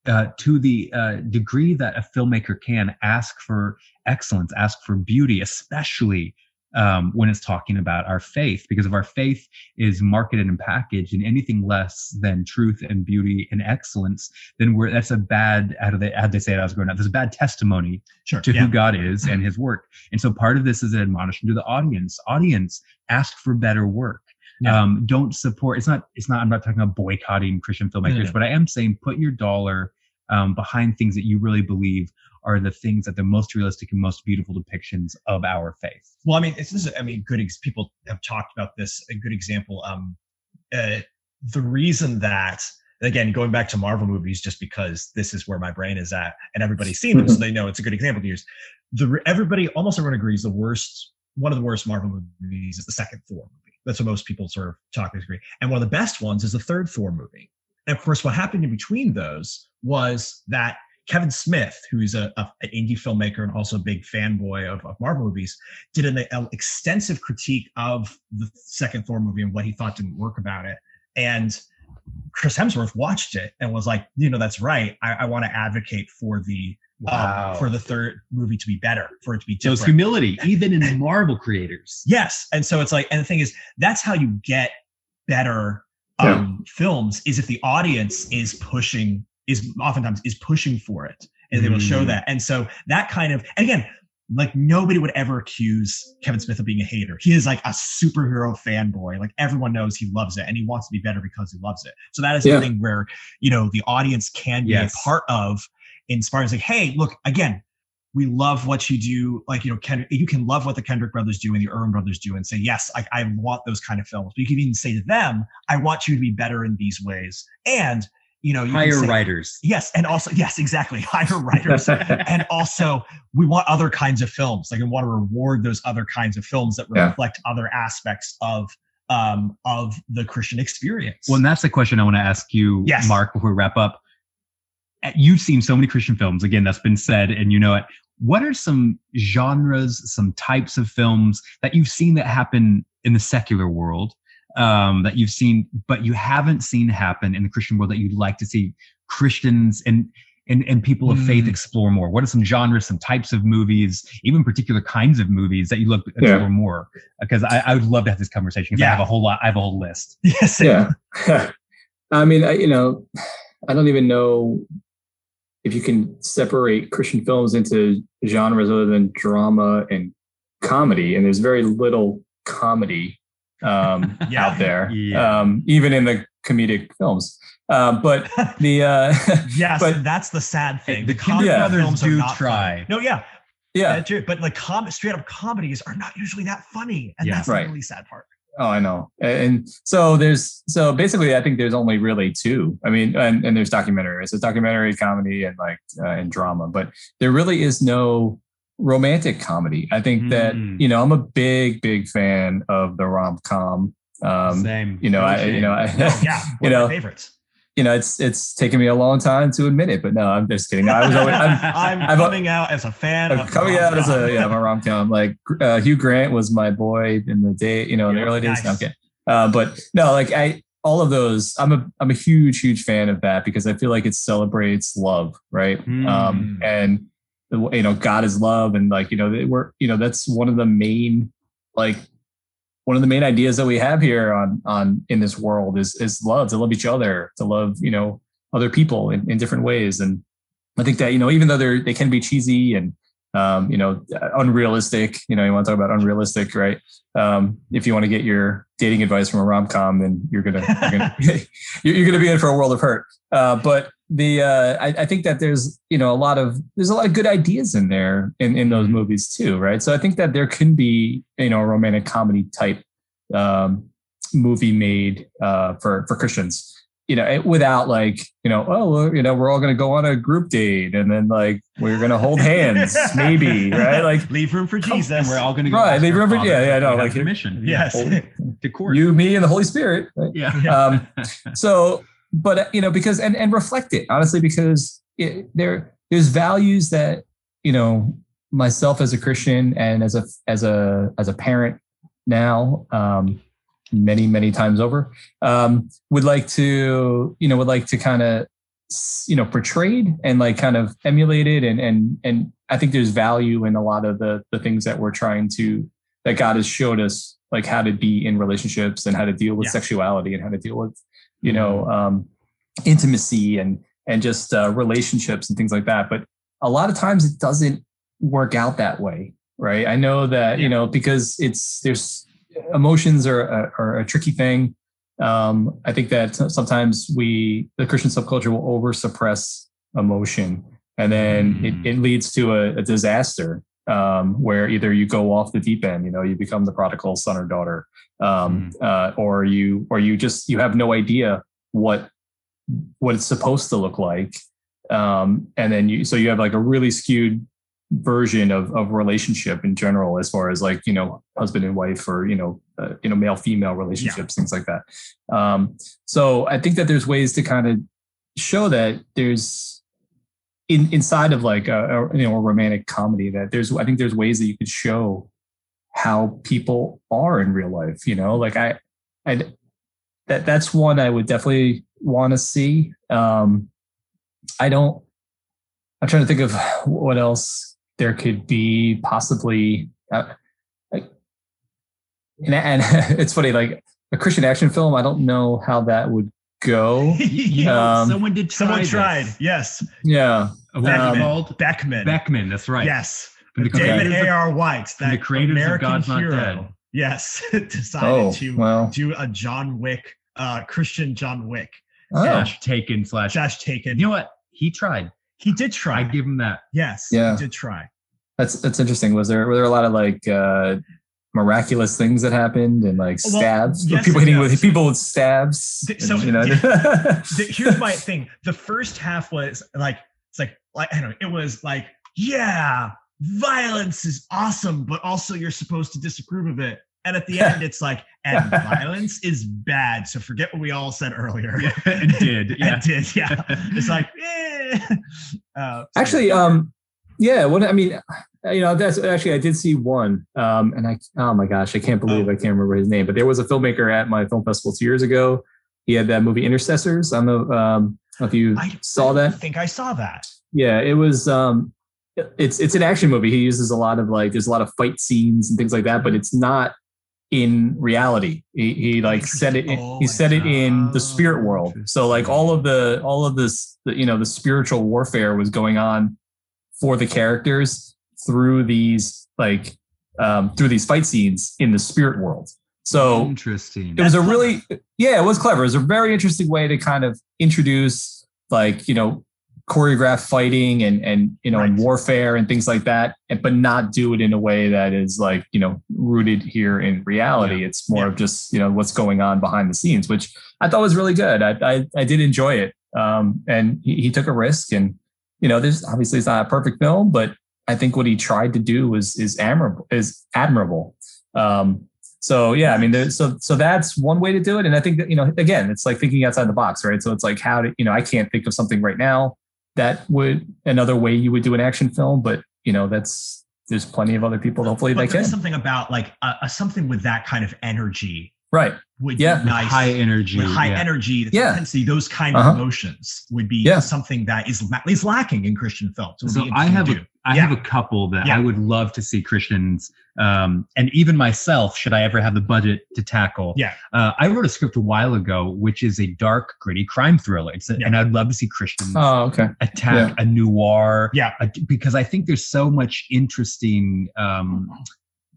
uh, to the uh, degree that a filmmaker can ask for excellence, ask for beauty, especially um, when it's talking about our faith, because if our faith is marketed and packaged in anything less than truth and beauty and excellence, then we're that's a bad how do they how do they say it? I was growing up. There's a bad testimony Sure. to yeah. who God is and his work. And so part of this is an admonition to the audience. Audience, ask for better work. Yeah. Um, don't support it's not it's not I'm not talking about boycotting Christian filmmakers, no. but I am saying put your dollar um, behind things that you really believe are the things that the most realistic and most beautiful depictions of our faith. Well, I mean, this is, I mean, good. Ex- people have talked about this. A good example. Um, uh, the reason that, again, going back to Marvel movies, just because this is where my brain is at, and everybody's seen them, so they know it's a good example to use. The everybody, almost everyone agrees, the worst, one of the worst Marvel movies is the second Thor movie. That's what most people sort of talk and agree. And one of the best ones is the third Thor movie. And of course, what happened in between those was that Kevin Smith, who's a, a- an indie filmmaker and also a big fanboy of, of Marvel movies, did an, an extensive critique of the second Thor movie and what he thought didn't work about it. And Chris Hemsworth watched it and was like, you know, that's right. I, I want to advocate for the um, for the third movie to be better, for it to be So it's humility, even in Marvel creators. Yes. And so it's like, and the thing is, that's how you get better um, films is if the audience is pushing, is oftentimes is pushing for it and they will show Mm. that. And so that kind of, and again, like nobody would ever accuse Kevin Smith of being a hater. He is like a superhero fanboy. Like everyone knows he loves it and he wants to be better because he loves it. So that is Yeah. the thing where, you know, the audience can be Yes. a part of inspiring. It's like, hey, look, again, we love what you do. Like, you know, Ken, you can love what the Kendrick brothers do and the Erwin brothers do and say, yes, I, I want those kind of films. But you can even say to them, I want you to be better in these ways. And, you know, you Hire say- writers. Yes. And also, yes, exactly. Hire writers. and also, we want other kinds of films. Like, we want to reward those other kinds of films that Yeah. reflect other aspects of um of the Christian experience. Well, and that's the question I want to ask you, Yes. Mark, before we wrap up. Uh, You've seen so many Christian films. Again, that's been said, and you know it. What are some genres, some types of films that you've seen that happen in the secular world um, that you've seen, but you haven't seen happen in the Christian world that you'd like to see Christians and and, and people of faith Mm. explore more? What are some genres, some types of movies, even particular kinds of movies that you look explore Yeah. more? Because I, I would love to have this conversation. 'cause I Yeah. have a whole lot. I have a whole list. yes. yeah. I mean, I, you know, I don't even know if you can separate Christian films into genres other than drama and comedy. And there's very little comedy um, Yeah. out there, Yeah. um, even in the comedic films. Um, but the uh, Yes, But- that's the sad thing. the The Kendrick comedy brothers films are do not try. funny. No, yeah, yeah, that's true. But like com- straight up comedies are not usually that funny, and Yeah. that's Right. the really sad part. Oh, I know. And so there's so basically, I think there's only really two. I mean, and, and there's documentary. It's a documentary, comedy, and like uh, and drama. But there really is no romantic comedy. I think that Mm. you know I'm a big, big fan of the rom com. Um, Same. you know, I you know I No, yeah, You know, my favorites. you know, it's it's taken me a long time to admit it, but no, I'm just kidding. I was always I'm, I'm coming out as a fan. I'm of coming out as a rom-com. yeah, I'm a rom com. Like uh, Hugh Grant was my boy in the day, you know, in the early days. No, okay, uh, but no, like I all of those. I'm a I'm a huge huge fan of that because I feel like it celebrates love, right? Mm. Um, and you know, God is love, and like you know, we're you know that's one of the main like one of the main ideas that we have here on on in this world is is love to love each other to love you know other people in, in different ways. And i think that you know even though they're they can be cheesy and um, you know unrealistic you know you want to talk about unrealistic right? Um, if you want to get your dating advice from a rom-com then you're gonna you're gonna, you're, gonna be in for a world of hurt. Uh, but the uh, I, I think that there's you know a lot of there's a lot of good ideas in there in, in those movies too right so i think that there can be you know a romantic comedy type um, movie made uh, for for christians you know without like you know oh you know we're all going to go on a group date and then like we're going to hold hands maybe right like leave room for And Jesus. we're all going to go. Right, leave room for yeah, yeah, no, like- mission yes. to court. you me and the holy spirit right? yeah. um, so but you know because and and reflect it honestly because it, there there's values that you know myself as a christian and as a as a as a parent now um many many times over um would like to you know would like to kind of you know portrayed and like kind of emulated and and and i think there's value in a lot of the the things that we're trying to that god has showed us like how to be in relationships and how to deal with Yeah. sexuality and how to deal with you know um intimacy and and just uh, relationships and things like that. But a lot of times it doesn't work out that way right? I know that you know because it's there's emotions are, are, are a tricky thing. Um i think that sometimes we the christian subculture will over suppress emotion and then Mm. it, it leads to a, a disaster um where either you go off the deep end you know you become the prodigal son or daughter um uh, or you or you just you have no idea what what it's supposed to look like um and then you so you have like a really skewed version of of relationship in general as far as like you know husband and wife or you know uh, you know male female relationships things like that. Um so i think that there's ways to kind of show that there's in inside of like a, a you know a romantic comedy that there's i think there's ways that you could show how people are in real life you know? Like i i that that's one i would definitely want to see. Um i don't i'm trying to think of what else there could be possibly uh, like and, and it's funny like a christian action film i don't know how that would go You know, Um, someone did try Someone this. tried. Yes. yeah What's Um. Beckman. Beckman. That's right. Yes. The David creators A.R. White, that the creators of American God's Not. Dead. Yes. decided oh to well do a John Wick, uh, Christian John Wick. oh, Slash taken slash. Josh Taken. You know what? He tried. He did try. I give him that. yes. Yeah. He did try. that's that's interesting was there were there a lot of like uh miraculous things that happened and like Well, stabs yes people and hitting no. with people with stabs Th- so- you know The- here's my thing. The first half was like it's like like I don't know. It was like yeah, violence is awesome, but also you're supposed to disapprove of it. And at the end, it's like and violence is bad. So forget what we all said earlier. it did. Yeah. It did. Yeah. It's like eh. Uh, so- actually um yeah well, i mean you know that's actually i did see one um and i oh my gosh i can't believe Oh. i can't remember his name but there was a filmmaker at my film festival two years ago he had that movie intercessors i don't know um if you I saw that. I think I saw that. Yeah, it was. Um, it's it's an action movie. He uses a lot of like there's a lot of fight scenes and things like that, but it's not in reality. He, he like set it. In, Oh, he set it in the oh, spirit world. So like all of the all of this, the, you know, the spiritual warfare was going on for the characters through these like um, through these fight scenes in the spirit world. So Interesting. it was a That's really yeah it was clever. It was a very interesting way to kind of introduce like you know choreographed fighting and and you know and warfare and things like that and, but not do it in a way that is like you know rooted here in reality. It's more Yeah. of just you know what's going on behind the scenes which i thought was really good. I i, I did enjoy it. Um and he, he took a risk and you know there's obviously it's not a perfect film but i think what he tried to do was is admirable is admirable um So yeah, I mean, there's, so so that's one way to do it, and I think that you know, again, it's like thinking outside the box, right? So it's like how to, you know, I can't think of something right now that would another way you would do an action film, but you know, that's there's plenty of other people. Hopefully, but they can. something about like uh, something with that kind of energy Right. would Yeah. be nice. High energy. with high yeah. energy, Yeah. intensity, those kind Uh-huh. of emotions would be Yeah. something that is la- is lacking in Christian films. So I have to a. I Yeah. have a couple that Yeah. I would love to see Christians, um, and even myself, should I ever have the budget to tackle. Yeah. Uh, I wrote a script a while ago, which is a dark, gritty crime thriller. It's a, Yeah. and I'd love to see Christians Oh, okay. attack a noir. Yeah. a- because I think there's so much interesting um,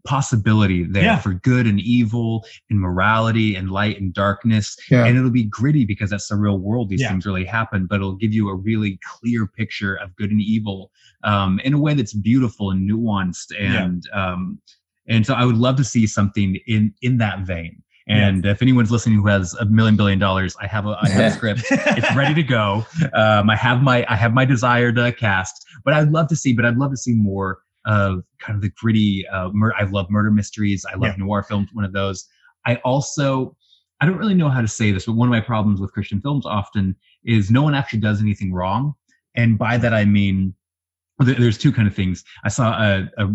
possibility there Yeah. for good and evil and morality and light and darkness Yeah. and it'll be gritty because that's the real world these Yeah. things really happen but it'll give you a really clear picture of good and evil um, in a way that's beautiful and nuanced and um, and so i would love to see something in in that vein and if anyone's listening who has a million billion dollars i have a i have a script it's ready to go um, i have my i have my desired uh, cast but i'd love to see but i'd love to see more of kind of the gritty uh, mur- i love murder mysteries i love Yeah. noir films one of those i also I don't really know how to say this, but one of my problems with Christian films often is no one actually does anything wrong. And by that I mean there- there's two kind of things. I saw a, a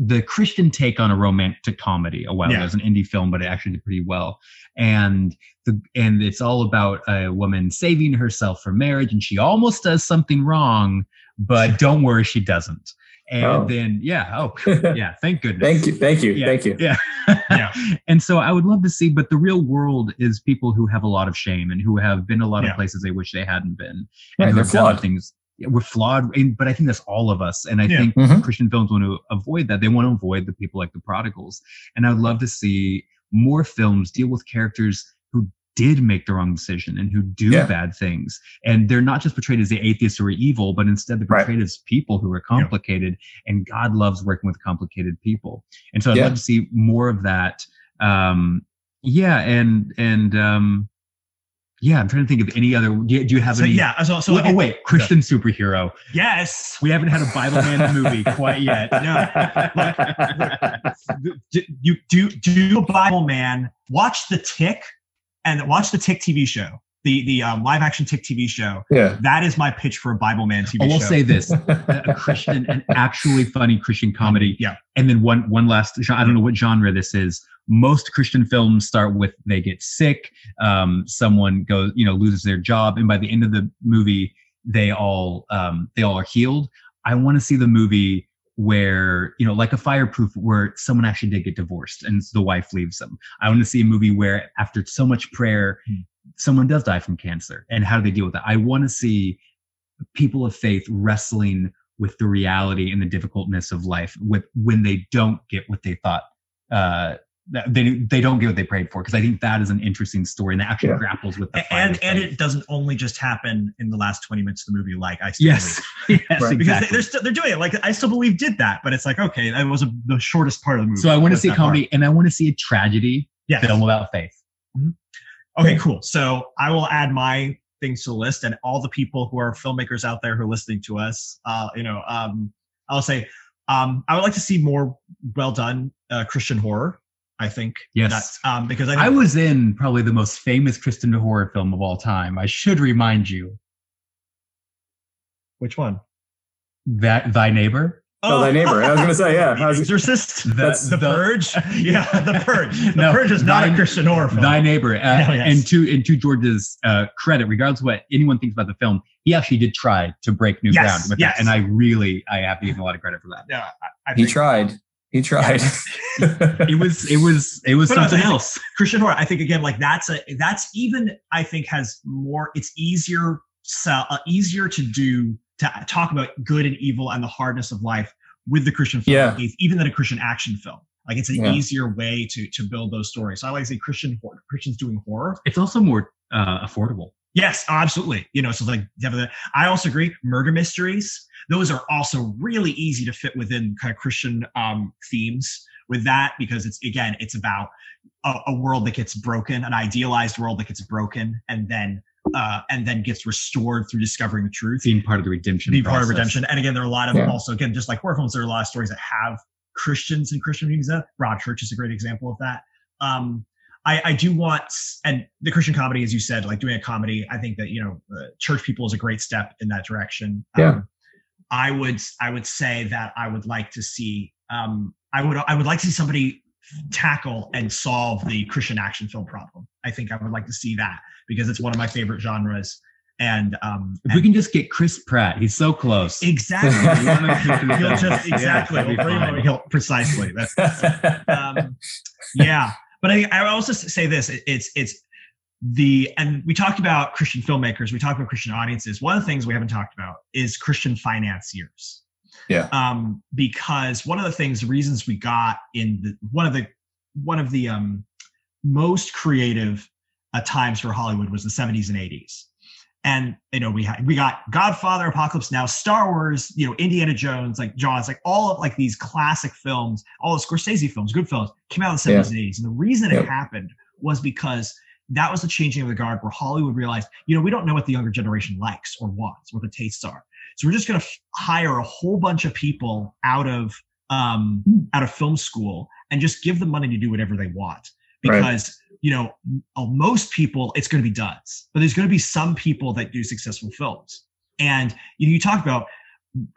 the Christian take on a romantic comedy a while ago. Yeah. It was an indie film, but it actually did pretty well. And the and it's all about a woman saving herself for marriage, and she almost does something wrong, but don't worry, she doesn't. And Oh. then yeah, oh yeah, thank goodness. Thank you. Thank you. Yeah. Thank you. Yeah. Yeah. and so I would love to see, but the real world is people who have a lot of shame and who have been a lot Yeah. of places they wish they hadn't been. Right, and they're flawed. things. We're flawed, but I think that's all of us. And I Yeah. think Mhm. Christian films want to avoid that. They want to avoid the people like the prodigals. And I would love to see more films deal with characters who did make the wrong decision and who do Yeah. bad things. And they're not just portrayed as the atheists who are evil, but instead they're Right. portrayed as people who are complicated. And God loves working with complicated people. And so I'd Yeah. love to see more of that. Um, yeah, and and um, yeah, I'm trying to think of any other. Do you, do you have So any? yeah, so, so oh, again- wait, Christian superhero. yes. We haven't had a Bible Man movie quite yet. No. do, you do do a Bible man watch the Tick and watch the Tick TV show, the the um, live action Tick TV show. Yeah. That is my pitch for a Bible man TV show. I will show. say this: a a Christian, an actually funny Christian comedy. Yeah. And then one one last. I don't know what genre this is. Most Christian films start with they get sick, um, someone goes, you know, loses their job, and by the end of the movie, they all um, they all are healed. I want to see the movie where you know, like a Fireproof, where someone actually did get divorced and the wife leaves them. I want to see a movie where after so much prayer, Hmm. someone does die from cancer, and how do they deal with that? I want to see people of faith wrestling with the reality and the difficultness of life with when they don't get what they thought uh they they don't get what they prayed for because I think that is an interesting story and that actually Yeah. grapples with the and fire and it doesn't only just happen in the last 20 minutes of the movie like I still yes yes Right. because exactly. they, they're still they're doing it like I still believe did that but it's like okay that was a, the shortest part of the movie so I want to was see that part. comedy and I want to see a tragedy yes. film about faith Okay, cool. So I will add my things to the list, and all the people who are filmmakers out there who are listening to us, uh, you know, um, I'll say um, I would like to see more well done uh, Christian horror. I think Yes. that's um, because I, I was in probably the most famous Christian horror film of all time I should remind you which one? that thy neighbor Oh, thy neighbor. I was gonna say, yeah. The was- Exorcist. The- That's the, the- Purge. Yeah, the Purge. The No, Purge is not Thy- a Christian horror film. Thy neighbor, uh, Yeah, yes. and to and to George's uh, credit, regardless of what anyone thinks about the film, he actually did try to break new Yes, ground with yes. that, and I really I have to give him a lot of credit for that. yeah, I, I he think tried. He tried. It was it was it was But something I think- else. Christian horror. I think again, like that's a that's even I think has more. It's easier sell uh, easier to do to talk about good and evil and the hardness of life with the Christian film, Yeah. even than a Christian action film. Like it's an Yeah. easier way to to build those stories. So I like to say Christian horror, Christians doing horror. It's also more uh, affordable. Yes, absolutely. You know, so like definitely. I also agree. Murder mysteries; those are also really easy to fit within kind of Christian um, themes with that because it's again, it's about a, a world that gets broken, an idealized world that gets broken, and then uh, and then gets restored through discovering the truth. Being part of the redemption. Be part of redemption. And again, there are a lot of Yeah. also again, just like horror films, there are a lot of stories that have Christians and Christian meetings. Broadchurch is a great example of that. Um, I, I do want, and the Christian comedy, as you said, like doing a comedy, I think that you know, uh, church people is a great step in that direction. Yeah. Um, I would, I would say that I would like to see, um, I would, I would like to see somebody tackle and solve the Christian action film problem. I think I would like to see that because it's one of my favorite genres. And um, If we can just get Chris Pratt, he's so close. exactly, You wanna keep him He'll just exactly Yeah, We'll him He'll- precisely. That's um, yeah. But I, I also say this: it's it's the and we talked about Christian filmmakers, we talked about Christian audiences. One of the things we haven't talked about is Christian financiers. Yeah. Um, because one of the things, the reasons we got in the one of the one of the um most creative uh, times for Hollywood was the 70s and 80s. And you know, we had we got Godfather, Apocalypse Now, Star Wars, you know, Indiana Jones, like Jaws, like all of like these classic films, all the Scorsese films, good films, came out in the 70s Yeah. and 80s. And the reason Yep. it happened was because that was the changing of the guard where Hollywood realized, you know, we don't know what the younger generation likes or wants, what the tastes are. So we're just going to f- hire a whole bunch of people out of um, out of film school and just give them money to do whatever they want Right. Because you know uh, most people it's going to be duds, but there's going to be some people that do successful films. And you know, you talk about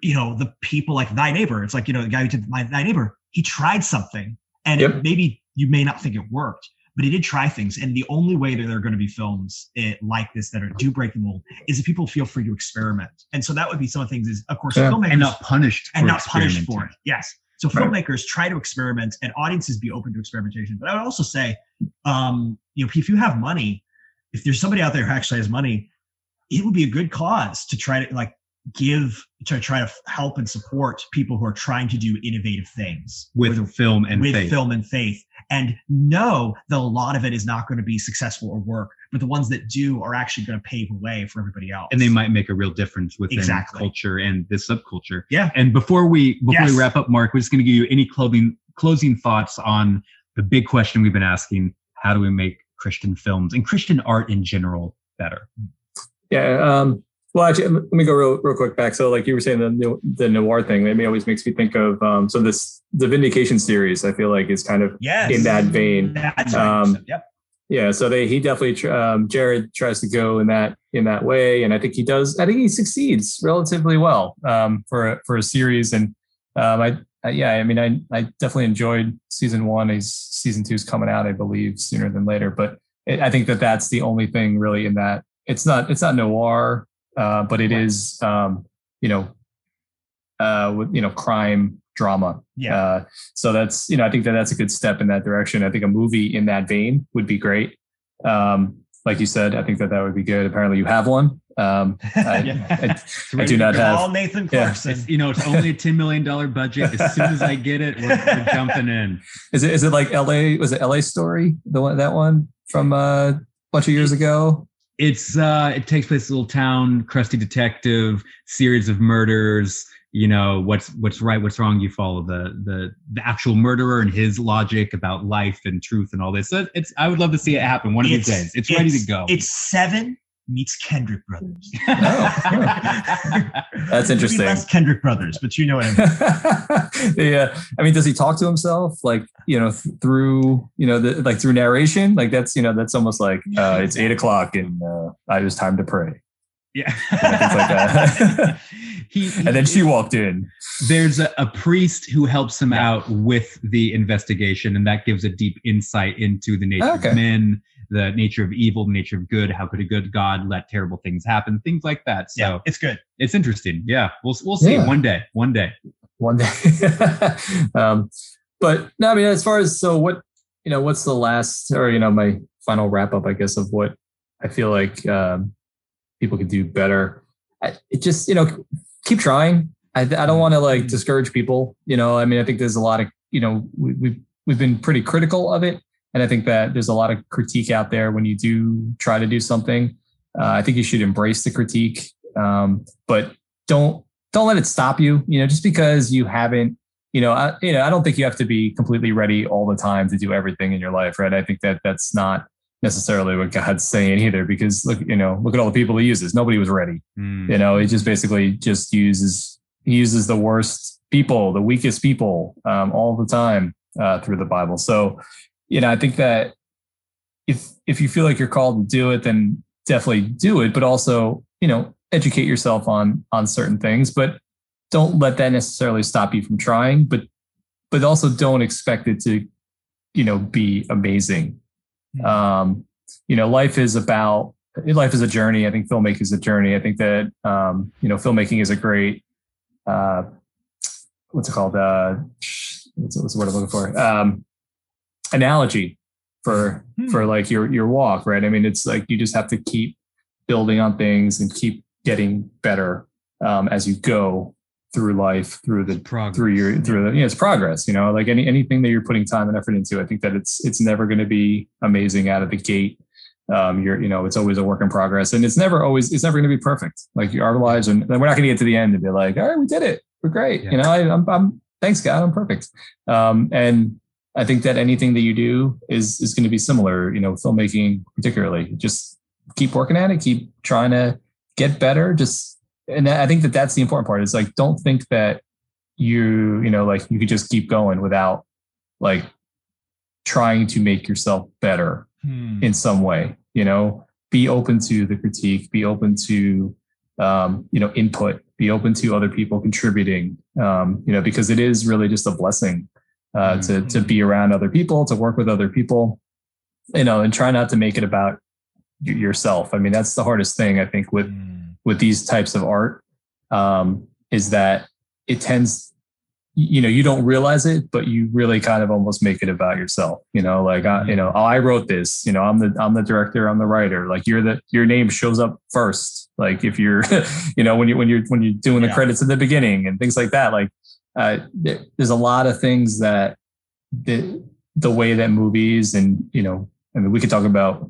you know the people like Thy Neighbor. It's like you know the guy who did my Thy Neighbor. He tried something, and Yep. maybe you may not think it worked, but he did try things. And the only way that there are going to be films eh, like this that are, do break the mold is if people feel free to experiment. And so that would be some of the things. Is of course Yeah. filmmakers and not punished and for not punished for it. Yes. So Right. filmmakers try to experiment and audiences be open to experimentation. But I would also say, um, you know, if you have money, if there's somebody out there who actually has money, it would be a good cause to try to like give to try to help and support people who are trying to do innovative things with film and with faith. film and faith and know that a lot of it is not going to be successful or work but the ones that do are actually going to pave the way for everybody else and they might make a real difference within Exactly. culture and this subculture. Yeah. And before we before Yes. we wrap up, Mark, we're just going to give you any clothing closing thoughts on the big question we've been asking: How do we make Christian films and Christian art in general better? Yeah. Um, well, actually, let me go real, real quick back. So, like you were saying, the the noir thing, it always makes me think of um, so this the Vindication series. I feel like is kind of yes in that vein. That's Um, right. yep Yeah, so they he definitely um, Jared tries to go in that in that way, and I think he does. I think he succeeds relatively well um, for a, for a series, and um, I, I yeah, I mean, I I definitely enjoyed season one. He's season two is coming out, I believe, sooner than later. But it, I think that that's the only thing really in that it's not it's not noir, uh, but it is um, you know uh, with you know crime drama yeah uh, so that's you know I think that that's a good step in that direction. I think a movie in that vein would be great. Um, like you said, I think that that would be good. Apparently, you have one. Um, I, Yeah. I, I do not Call have. Nathan Yeah. Clarkson. It's, you know, it's only a ten million dollar budget. As soon as I get it, we're, we're jumping in. Is it is it like L.A. Was it L.A. Story the one that one from uh, a bunch of years ago? It's uh, it takes place in a little town, crusty detective, series of murders. You know what's what's right, what's wrong. You follow the the the actual murderer and his logic about life and truth and all this. So it's I would love to see it happen one of these days. It's, ready to go. It's seven meets Kendrick Brothers. That's interesting. Less Kendrick Brothers, but you know what I mean. yeah, I mean, does he talk to himself like you know th- through you know the, like through narration? Like that's you know that's almost like uh, it's eight o'clock and uh, I was time to pray, yeah. things like that. He, he- and then she walked in. there's a, a priest who helps him Yeah. out with the investigation, and that gives a deep insight into the nature Okay. of men, the nature of evil, the nature of good. How could a good God let terrible things happen? Things like that. So Yeah, it's good. it's interesting. Yeah, we'll we'll see Yeah. one day. One day. one day. um, but no, I mean, as far as so what, you know, what's the last or, you know, my final wrap up, I guess, of what I feel like um, people could do better. I, it just, you know, keep trying. I, I don't want to like discourage people. You know, I mean, I think there's a lot of, you know, we, we've, we've been pretty critical of it. And I think that there's a lot of critique out there when you do try to do something. Uh, I think you should embrace the critique, um, but don't don't let it stop you. You know, just because you haven't, you know, I, you know, I don't think you have to be completely ready all the time to do everything in your life, right? I think that that's not necessarily what God's saying either, because look, you know, look at all the people he uses. Nobody was ready. Mm. You know, he just basically just uses he uses the worst people, the weakest people, um, all the time uh, through the Bible. So, you know, I think that if if you feel like you're called to do it, then definitely do it. But also, you know, educate yourself on on certain things. But don't let that necessarily stop you from trying. But but also don't expect it to, you know, be amazing. Mm-hmm. Um, you know, life is about life is a journey. I think filmmaking is a journey. I think that um, you know, filmmaking is a great uh, what's it called? Uh, what's, what's the word I'm looking for? Um, analogy for hmm. for like your your walk, right? I mean, it's like you just have to keep building on things and keep getting better um, as you go through life, through the progress. through your through the yeah, it's progress. You know, like any anything that you're putting time and effort into, I think that it's it's never going to be amazing out of the gate. Um, you're you know, it's always a work in progress, and it's never always it's never going to be perfect. Like our lives, and we're not going to get to the end and be like, all right, we did it, we're great. Yeah. You know, I, I'm, I'm thanks God, I'm perfect. Um, and I think that anything that you do is is going to be similar. You know, filmmaking particularly, just keep working at it, keep trying to get better. Just and I think that that's the important part. Is like don't think that you you know like you could just keep going without like trying to make yourself better hmm. in some way. You know, be open to the critique, be open to um, you know input, be open to other people contributing. Um, you know, because it is really just a blessing uh, mm-hmm. to to be around other people, to work with other people, you know, and try not to make it about yourself. I mean, that's the hardest thing I think with mm. With these types of art um, is that it tends you know you don't realize it but you really kind of almost make it about yourself you know like I, you know oh, i wrote this you know i'm the i'm the director i'm the writer like you're the your name shows up first like if you're you know when you when you're when you're doing the credits at the beginning and things like that like uh, there's a lot of things that the the way that movies and you know i mean we could talk about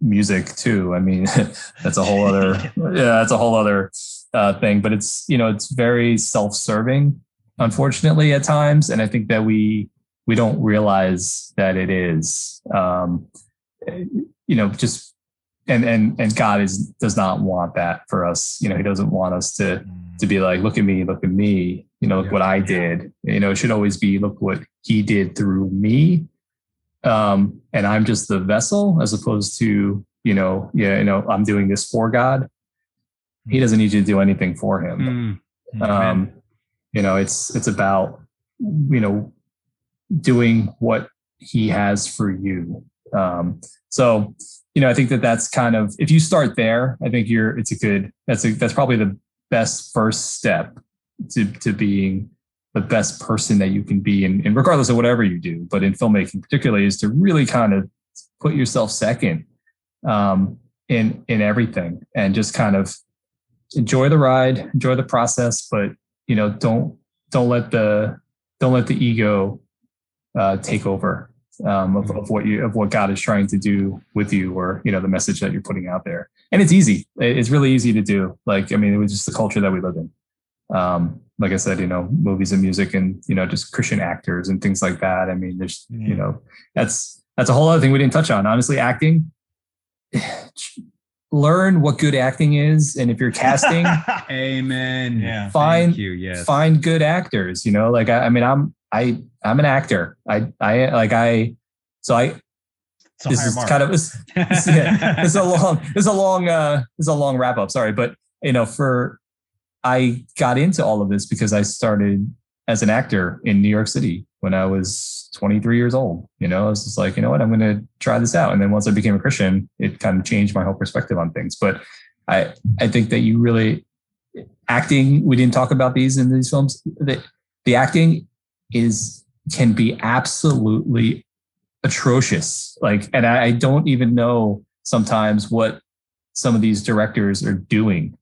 music too. I mean that's a whole other yeah that's a whole other uh, thing but it's you know it's very self-serving unfortunately at times and i think that we we don't realize that it is um you know just and and and god is does not want that for us. You know he doesn't want us to to be like look at me look at me you know look yeah. what i did. You know it should always be look what he did through me um and i'm just the vessel as opposed to you know yeah you know i'm doing this for god. He hmm. doesn't need you to do anything for him. Mm. um you know it's it's about you know doing what he has for you. Um so you know i think that that's kind of if you start there i think you're it's a good that's a that's probably the best first step to to being the best person that you can be and, and regardless of whatever you do but in filmmaking particularly is to really kind of put yourself second um, in in everything and just kind of enjoy the ride enjoy the process but you know don't don't let the don't let the ego uh, take over um, of, of, what you of what God is trying to do with you, or you know the message that you're putting out there. And it's easy. It's really easy to do. Like I mean, it was just the culture that we live in. Um, like I said, you know, movies and music, and you know, just Christian actors and things like that. I mean, there's you know, that's that's a whole other thing we didn't touch on. Honestly, acting learn what good acting is and if you're casting amen yeah find you yes. find good actors you know like I, I, mean i'm i i'm an actor i i like i so i this is mark. kind of this, this, yeah, this is a long this is a long uh this is a long wrap up sorry but you know for i got into all of this because i started as an actor in new york city when I was 23 years old. You know, I was just like, you know what, I'm going to try this out. And then once I became a Christian, it kind of changed my whole perspective on things. But I, I think that you really acting. We didn't talk about these in these films. The, the acting is can be absolutely atrocious. Like, and I, I don't even know sometimes what some of these directors are doing.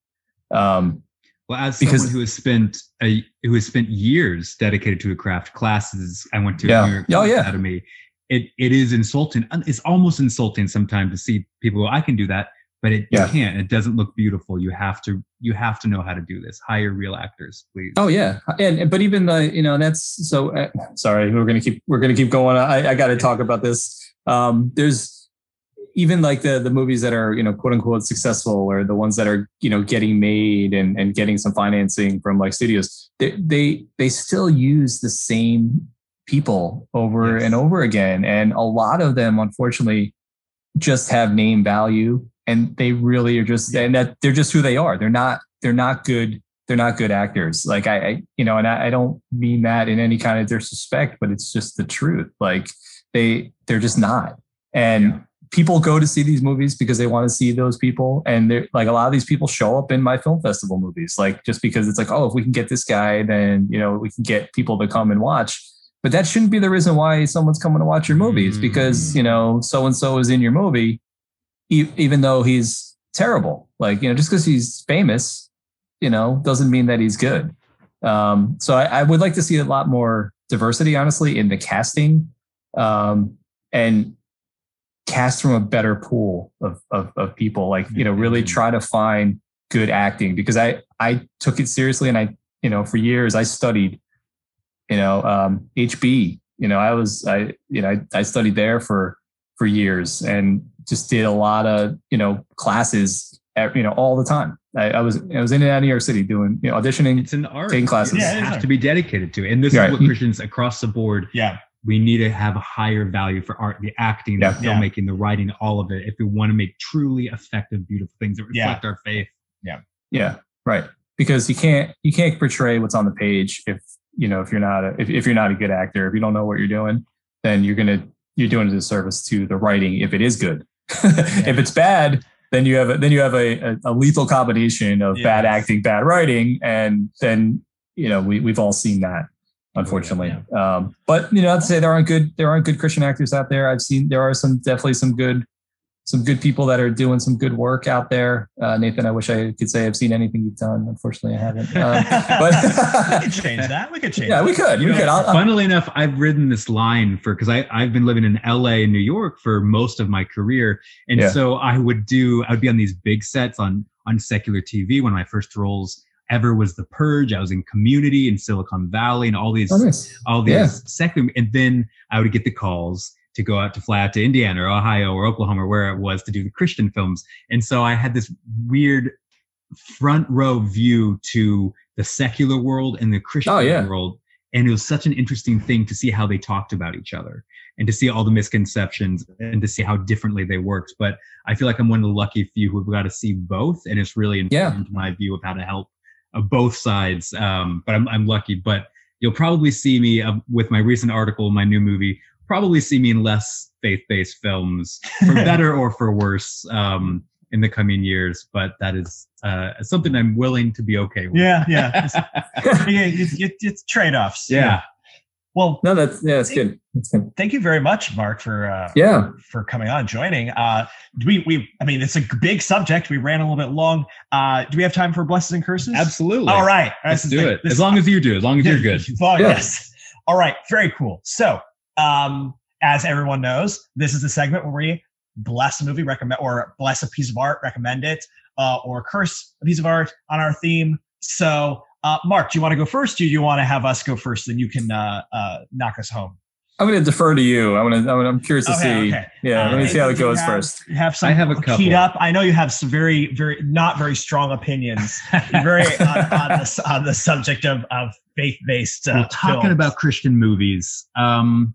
Um, well, as because, someone who has spent a who has spent years dedicated to a craft, classes I went to yeah. New York oh, yeah. Academy, it it is insulting. It's almost insulting sometimes to see people go, I can do that, but it yeah. you can't. It doesn't look beautiful. You have to you have to know how to do this. Hire real actors, please. Oh yeah, and but even the you know that's so. Uh, sorry, we're gonna keep we're gonna keep going. I I got to talk about this. Um, there's even like the the movies that are you know quote unquote successful or the ones that are you know getting made and and getting some financing from like studios they they, they still use the same people over Yes. and over again. And a lot of them unfortunately just have name value and they really are just and that they're just who they are. They're not they're not good they're not good actors. Like i, I you know and I, I don't mean that in any kind of disrespect but it's just the truth. Like they they're just not. And people go to see these movies because they want to see those people and they're like a lot of these people show up in my film festival movies like just because it's like oh if we can get this guy then you know we can get people to come and watch. But that shouldn't be the reason why someone's coming to watch your movies because you know so and so is in your movie e- even though he's terrible. Like you know just because he's famous you know doesn't mean that he's good. Um so I, I would like to see a lot more diversity honestly in the casting. Um and cast from a better pool of, of, of people like you know really Mhm. try to find good acting because i i took it seriously and i you know for years i studied you know um hb you know i was i you know i, I studied there for for years and just did a lot of you know classes at, you know all the time I, I was i was in and out of new york city doing you know auditioning It's an art. Taking classes. Yeah, it is has to be dedicated to. it. And this Right. is what Christians across the board, Yeah. We need to have a higher value for art, the acting, Yeah. the filmmaking, the writing, all of it, if we want to make truly effective, beautiful things that Yeah. reflect our faith. Yeah, Yeah. right. Because you can't you can't portray what's on the page if you know if you're not a if, if you're not a good actor if you don't know what you're doing then you're gonna you're doing a disservice to the writing if it is good. if it's bad, then you have a, then you have a, a, a lethal combination of bad acting, bad writing, and then you know we we've all seen that unfortunately. Um, but you know, to say there aren't good there aren't good Christian actors out there. I've seen there are some definitely some good some good people that are doing some good work out there. Uh, Nathan, I wish I could say I've seen anything you've done. Unfortunately, I haven't. Um, we could change that. We could change. yeah, that. we could. We could. I'll, I'll- Funnily enough, I've ridden this line for because I I've been living in LA and New York for most of my career, and Yeah. so I would do I would be on these big sets on on secular TV. One of my first roles ever was The Purge. I was in Community in Silicon Valley and all these oh, nice. all these Yeah. secular, and then I would get the calls to go out to fly out to Indiana or Ohio or Oklahoma or where it was to do the Christian films, and so I had this weird front row view to the secular world and the Christian Oh, yeah. world. And it was such an interesting thing to see how they talked about each other and to see all the misconceptions and to see how differently they worked. But I feel like I'm one of the lucky few who've got to see both. And it's really Yeah. informed my view of how to help uh, both sides. Um, but I'm, I'm lucky. But you'll probably see me uh, with my recent article, my new movie, probably see me in less faith based films for better or for worse um, in the coming years. But that is uh, something I'm willing to be okay with. Yeah, yeah. It's, yeah, it's, it's, it's trade offs. Yeah. Well, No, that's yeah, that's good. That's good. thank you very much, Mark, for uh, Yeah. for coming on, joining. Uh, we we I mean, it's a big subject. We ran a little bit long. Uh, do we have time for blessings and curses? Absolutely. All right, Let's That's the do thing. it. This- As long as you do, as long as you're good. Well, Yeah. Yes. All right. Very cool. So, um, as everyone knows, this is the segment where we bless a movie, recommend or bless a piece of art, recommend it, uh, or curse a piece of art on our theme. So, uh, Mark, do you want to go first? Or do you want to have us go first? Then you can uh, uh, knock us home. I'm going to defer to you. I'm going to. I'm curious to Okay, see. okay. Yeah, let me Uh, see how it goes have- first. You have some I have a keyed couple. up. I know you have some very, very not very strong opinions. Very on, on, the, on the subject of of faith based. Uh, Well, talking films. about Christian movies, um,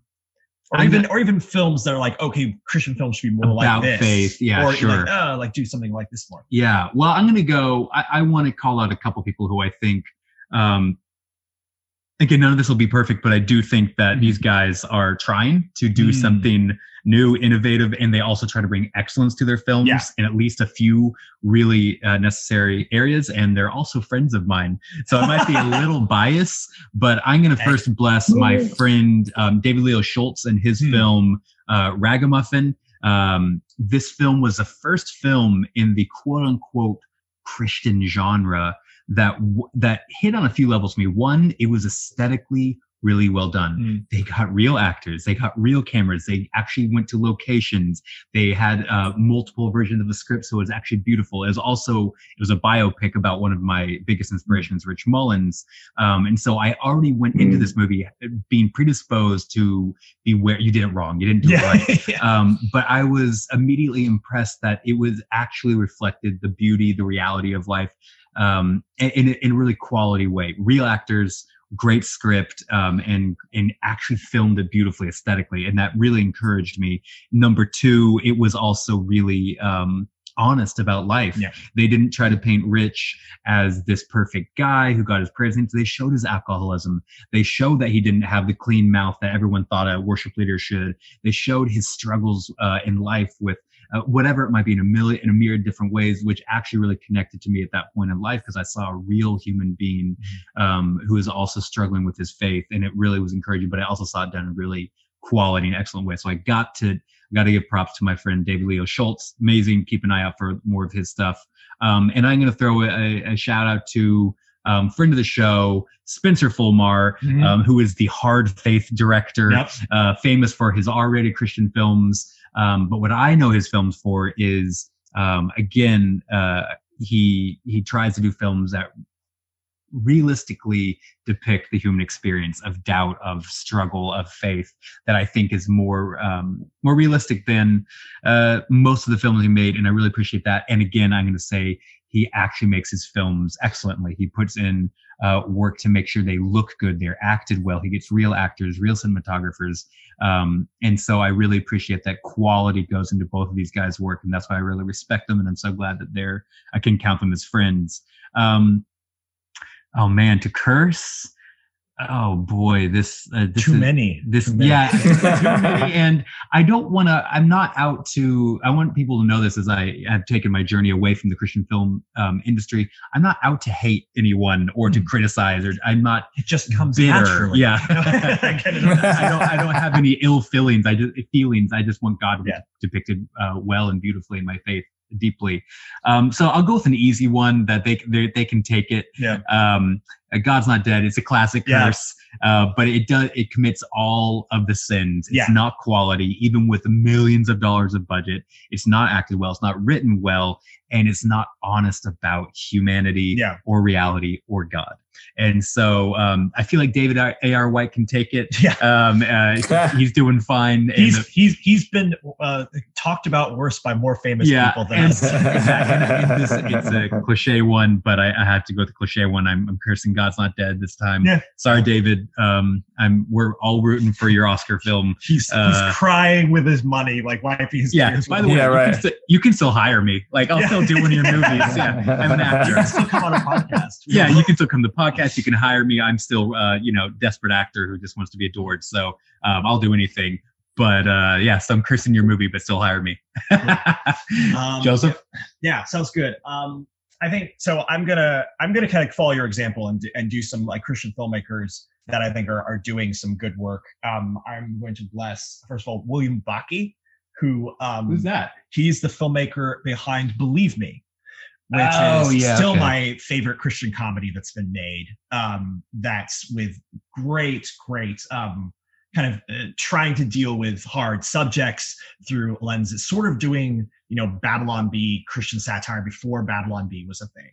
or I'm even not- or even films that are like okay christian films should be more About like this faith, yeah, or sure. like uh like do something like this more yeah. Well, I'm going to go. I, I want to call out a couple people who I think. Um, again, none of this will be perfect, but I do think that these guys are trying to do Mm. something new, innovative, and they also try to bring excellence to their films Yeah. in at least a few really uh, necessary areas. And they're also friends of mine, so I might be a little biased, but I'm going to first bless my friend um, David Leo Schultz and his Hmm. film uh, Ragamuffin. Um, this film was the first film in the quote unquote Christian genre that that hit on a few levels for me. One, it was aesthetically really well done. Mm. They got real actors. They got real cameras. They actually went to locations. They had uh, multiple versions of the script, so it was actually beautiful. It was also it was a biopic about one of my biggest inspirations, Rich Mullins. Um, and so I already went into this movie being predisposed to be where you did it wrong. You didn't do it right. Yeah. yeah. Um, but I was immediately impressed that it was actually reflected the beauty, the reality of life um, in, in, a- really quality way. Real actors, great script, um, and and actually filmed it beautifully aesthetically, and that really encouraged me. Number two, it was also really um, honest about life. Yeah. They didn't try to paint Rich as this perfect guy who got his prayers answered. They showed his alcoholism. They showed that he didn't have the clean mouth that everyone thought a worship leader should. They showed his struggles uh, in life with uh, whatever it might be in a million in a myriad different ways, which actually really connected to me at that point in life because I saw a real human being um, who is also struggling with his faith, and it really was encouraging. But I also saw it done in really quality and excellent way. So I got to got to give props to my friend David Leo Schultz. Amazing. Keep an eye out for more of his stuff. Um, and I'm going to throw a, a shout out to um, friend of the show, Spencer Folmar, Mhm. um, who is the Hard Faith director Yep. uh, famous for his R-rated Christian films. Um, but what I know his films for is, um, again, uh, he he tries to do films that realistically depict the human experience of doubt, of struggle, of faith. That I think is more um, more realistic than uh, most of the films he made, and I really appreciate that. And again, I'm going to say he actually makes his films excellently. He puts in uh, work to make sure they look good, they're acted well. He gets real actors, real cinematographers, um, and so I really appreciate that quality goes into both of these guys' work, and that's why I really respect them, and I'm so glad that they're I can count them as friends. Um, oh man, to curse. Oh boy, this uh, this Too is, many. this Too many. yeah too many. and i don't want to i'm not out to i want people to know this as i have taken my journey away from the christian film um, industry i'm not out to hate anyone or to Hmm. criticize or i'm not It just comes bitter naturally. yeah I get it. I don't I don't have any ill feelings. I just feelings. I just want God to be Yeah. depicted uh, well and beautifully in my faith deeply. Um, so I'll go with an easy one that they they, they can take it. Yeah. Um, uh, God's not dead. It's a classic Yeah. curse, uh, but it does it commits all of the sins. It's Yeah. not quality, even with millions of dollars of budget. It's not acted well. It's not written well, and it's not honest about humanity Yeah. or reality or God. And so um, I feel like David A.R. White can take it. Yeah. Um, uh, he's doing fine. He's the- he's he's been uh, talked about worse by more famous yeah, people than us. exactly. This, it's a cliche one, but I, I have to go with the cliche one. I'm, I'm cursing God's not dead this time. Yeah. Sorry, David. Um, I'm we're all rooting for your Oscar film. He's Uh, he's crying with his money, like wiping his Yeah. tears. By the way, Yeah, you, can still, you can still hire me. Like I'll Yeah. still do one of your movies. Yeah, I'm an You actor. can still come on a podcast. yeah, you can still come to the podcast. You can hire me. I'm still, uh, you know, desperate actor who just wants to be adored. So um, I'll do anything. But uh, yeah, so I'm cursing your movie, but still hire me. Um, Joseph, Yeah, sounds good. Um, I think so. I'm gonna I'm gonna kind of follow your example and do, and do some like Christian filmmakers that I think are are doing some good work. Um, I'm going to bless first of all William Bakke, who um, who's that? he's the filmmaker behind Believe Me, which Oh, is yeah, still okay. my favorite Christian comedy that's been made. Um, that's with great, great, um, kind of uh, trying to deal with hard subjects through a lens. It's sort of doing, you know, Babylon Bee Christian satire before Babylon Bee was a thing,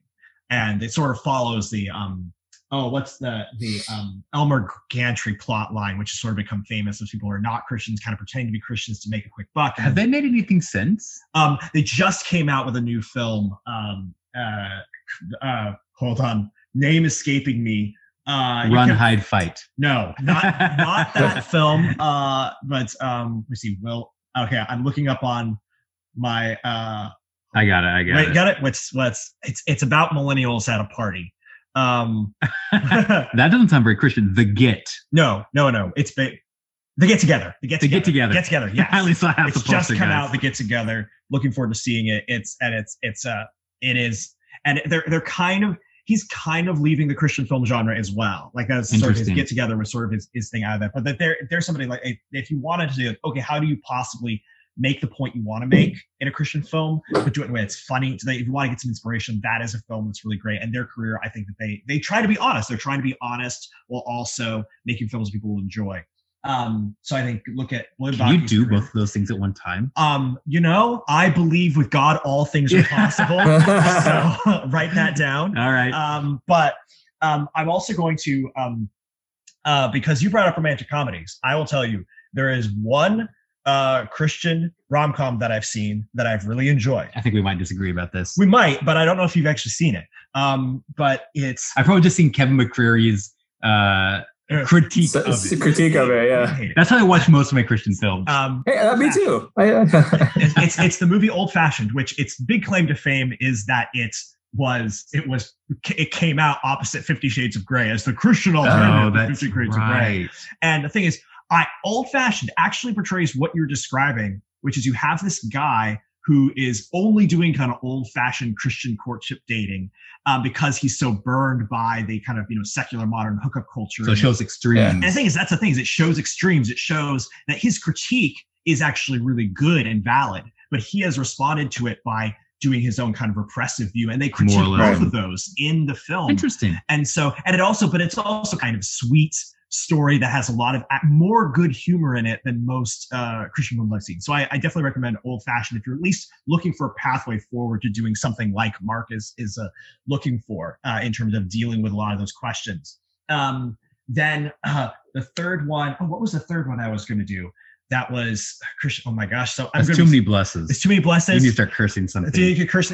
and it sort of follows the um, oh, what's the the um, Elmer Gantry plot line, which has sort of become famous as people who are not Christians, kind of pretending to be Christians to make a quick buck. Have they made anything since? um, they just came out with a new film. Um, uh, uh, hold on, name escaping me. Uh, Run, can- hide, fight. No, not not that film. Uh, but um, let me see. Will okay, I'm looking up on my uh. I got it. I got Wait, it. got it. What's what's it's it's about millennials at a party. Um, that doesn't sound very Christian. The Get. no, no, no. It's ba- they get together. They get together. The together. Get Together. Get together. Yes. At least I have it's to just come guys. out. The get together. Looking forward to seeing it. It's and it's it's uh it is and they're they're kind of he's kind of leaving the Christian film genre as well. Like that's sort of his get together was sort of his, his thing out of that. But that there there's somebody like if, if you wanted to do okay, how do you possibly make the point you want to make in a Christian film, but do it in a way that's funny. So that if you want to get some inspiration, that is a film that's really great. And their career, I think that they they try to be honest. They're trying to be honest while also making films people will enjoy. Um, so I think look at William Can you do career. both of those things at one time? Um, you know, I believe with God all things are possible. so write that down. All right. Um, but um, I'm also going to um, uh, because you brought up romantic comedies. I will tell you there is one uh, Christian rom com that I've seen that I've really enjoyed. I think we might disagree about this. We might, but I don't know if you've actually seen it. Um, but it's I've probably just seen Kevin McCreary's uh, critique So- of it. critique of it, yeah. That's how I watch most of my Christian films. Um, Hey, uh, me too. It's, it's it's the movie Old Fashioned, which its big claim to fame is that it was it was it came out opposite Fifty Shades of Grey as the Christian alternative oh, to that's Fifty Shades of Grey. And the thing is, I old fashioned actually portrays what you're describing, which is you have this guy who is only doing kind of old fashioned Christian courtship dating um, because he's so burned by the kind of you know secular modern hookup culture. So it shows extremes. Yeah. And the thing is, that's the thing is it shows extremes. It shows that his critique is actually really good and valid, but he has responded to it by doing his own kind of repressive view. And they critique both of those in the film. Interesting. And so, and it also, but it's also kind of sweet story that has a lot of more good humor in it than most uh, Christian films I've seen. So I, I definitely recommend Old Fashioned if you're at least looking for a pathway forward to doing something like Mark is is uh, looking for uh, in terms of dealing with a lot of those questions. Um, then uh, the third one, oh, what was the third one I was going to do? That was Christian. Oh my gosh! So I'm too many blesses. It's too many You blessings. need to start cursing something. You could curse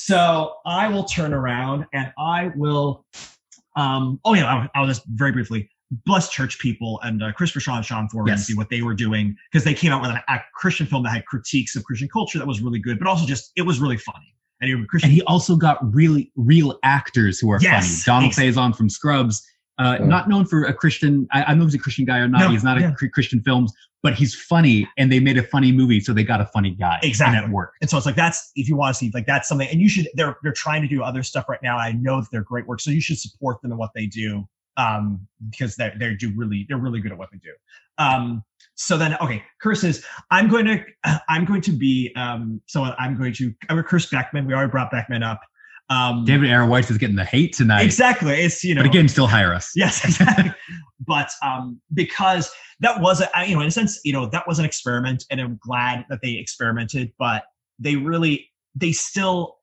so I will turn around and I will. Um, oh yeah, I'll, I'll just very briefly bless church people and uh, Christopher Shaw and Sean Ford Yes. and see what they were doing because they came out with an, a Christian film that had critiques of Christian culture that was really good, but also just it was really funny. And, Christian, and he also got really real actors who are Yes, funny. Donald Faison from Scrubs, uh, Yeah. not known for a Christian. I, I don't know if he's a Christian guy or not. No, he's not yeah. a Christian films, but he's funny, and they made a funny movie, so they got a funny guy. Exactly. and it worked. and so it's like that's if you want to see like that's something, and you should. They're they're trying to do other stuff right now. I know that they're great work, so you should support them in what they do um, because they they do really they're really good at what they do. Um, so then okay, curses. I'm going to I'm going to be um, so I'm going to I'm going to curse Beckman. We already brought Beckman up. Um, David A.R. White is getting the hate tonight, exactly. It's you know but again, still hire us. Yes, exactly. but um, because that was a, you know, in a sense, you know, that was an experiment, and I'm glad that they experimented. But they really, they still,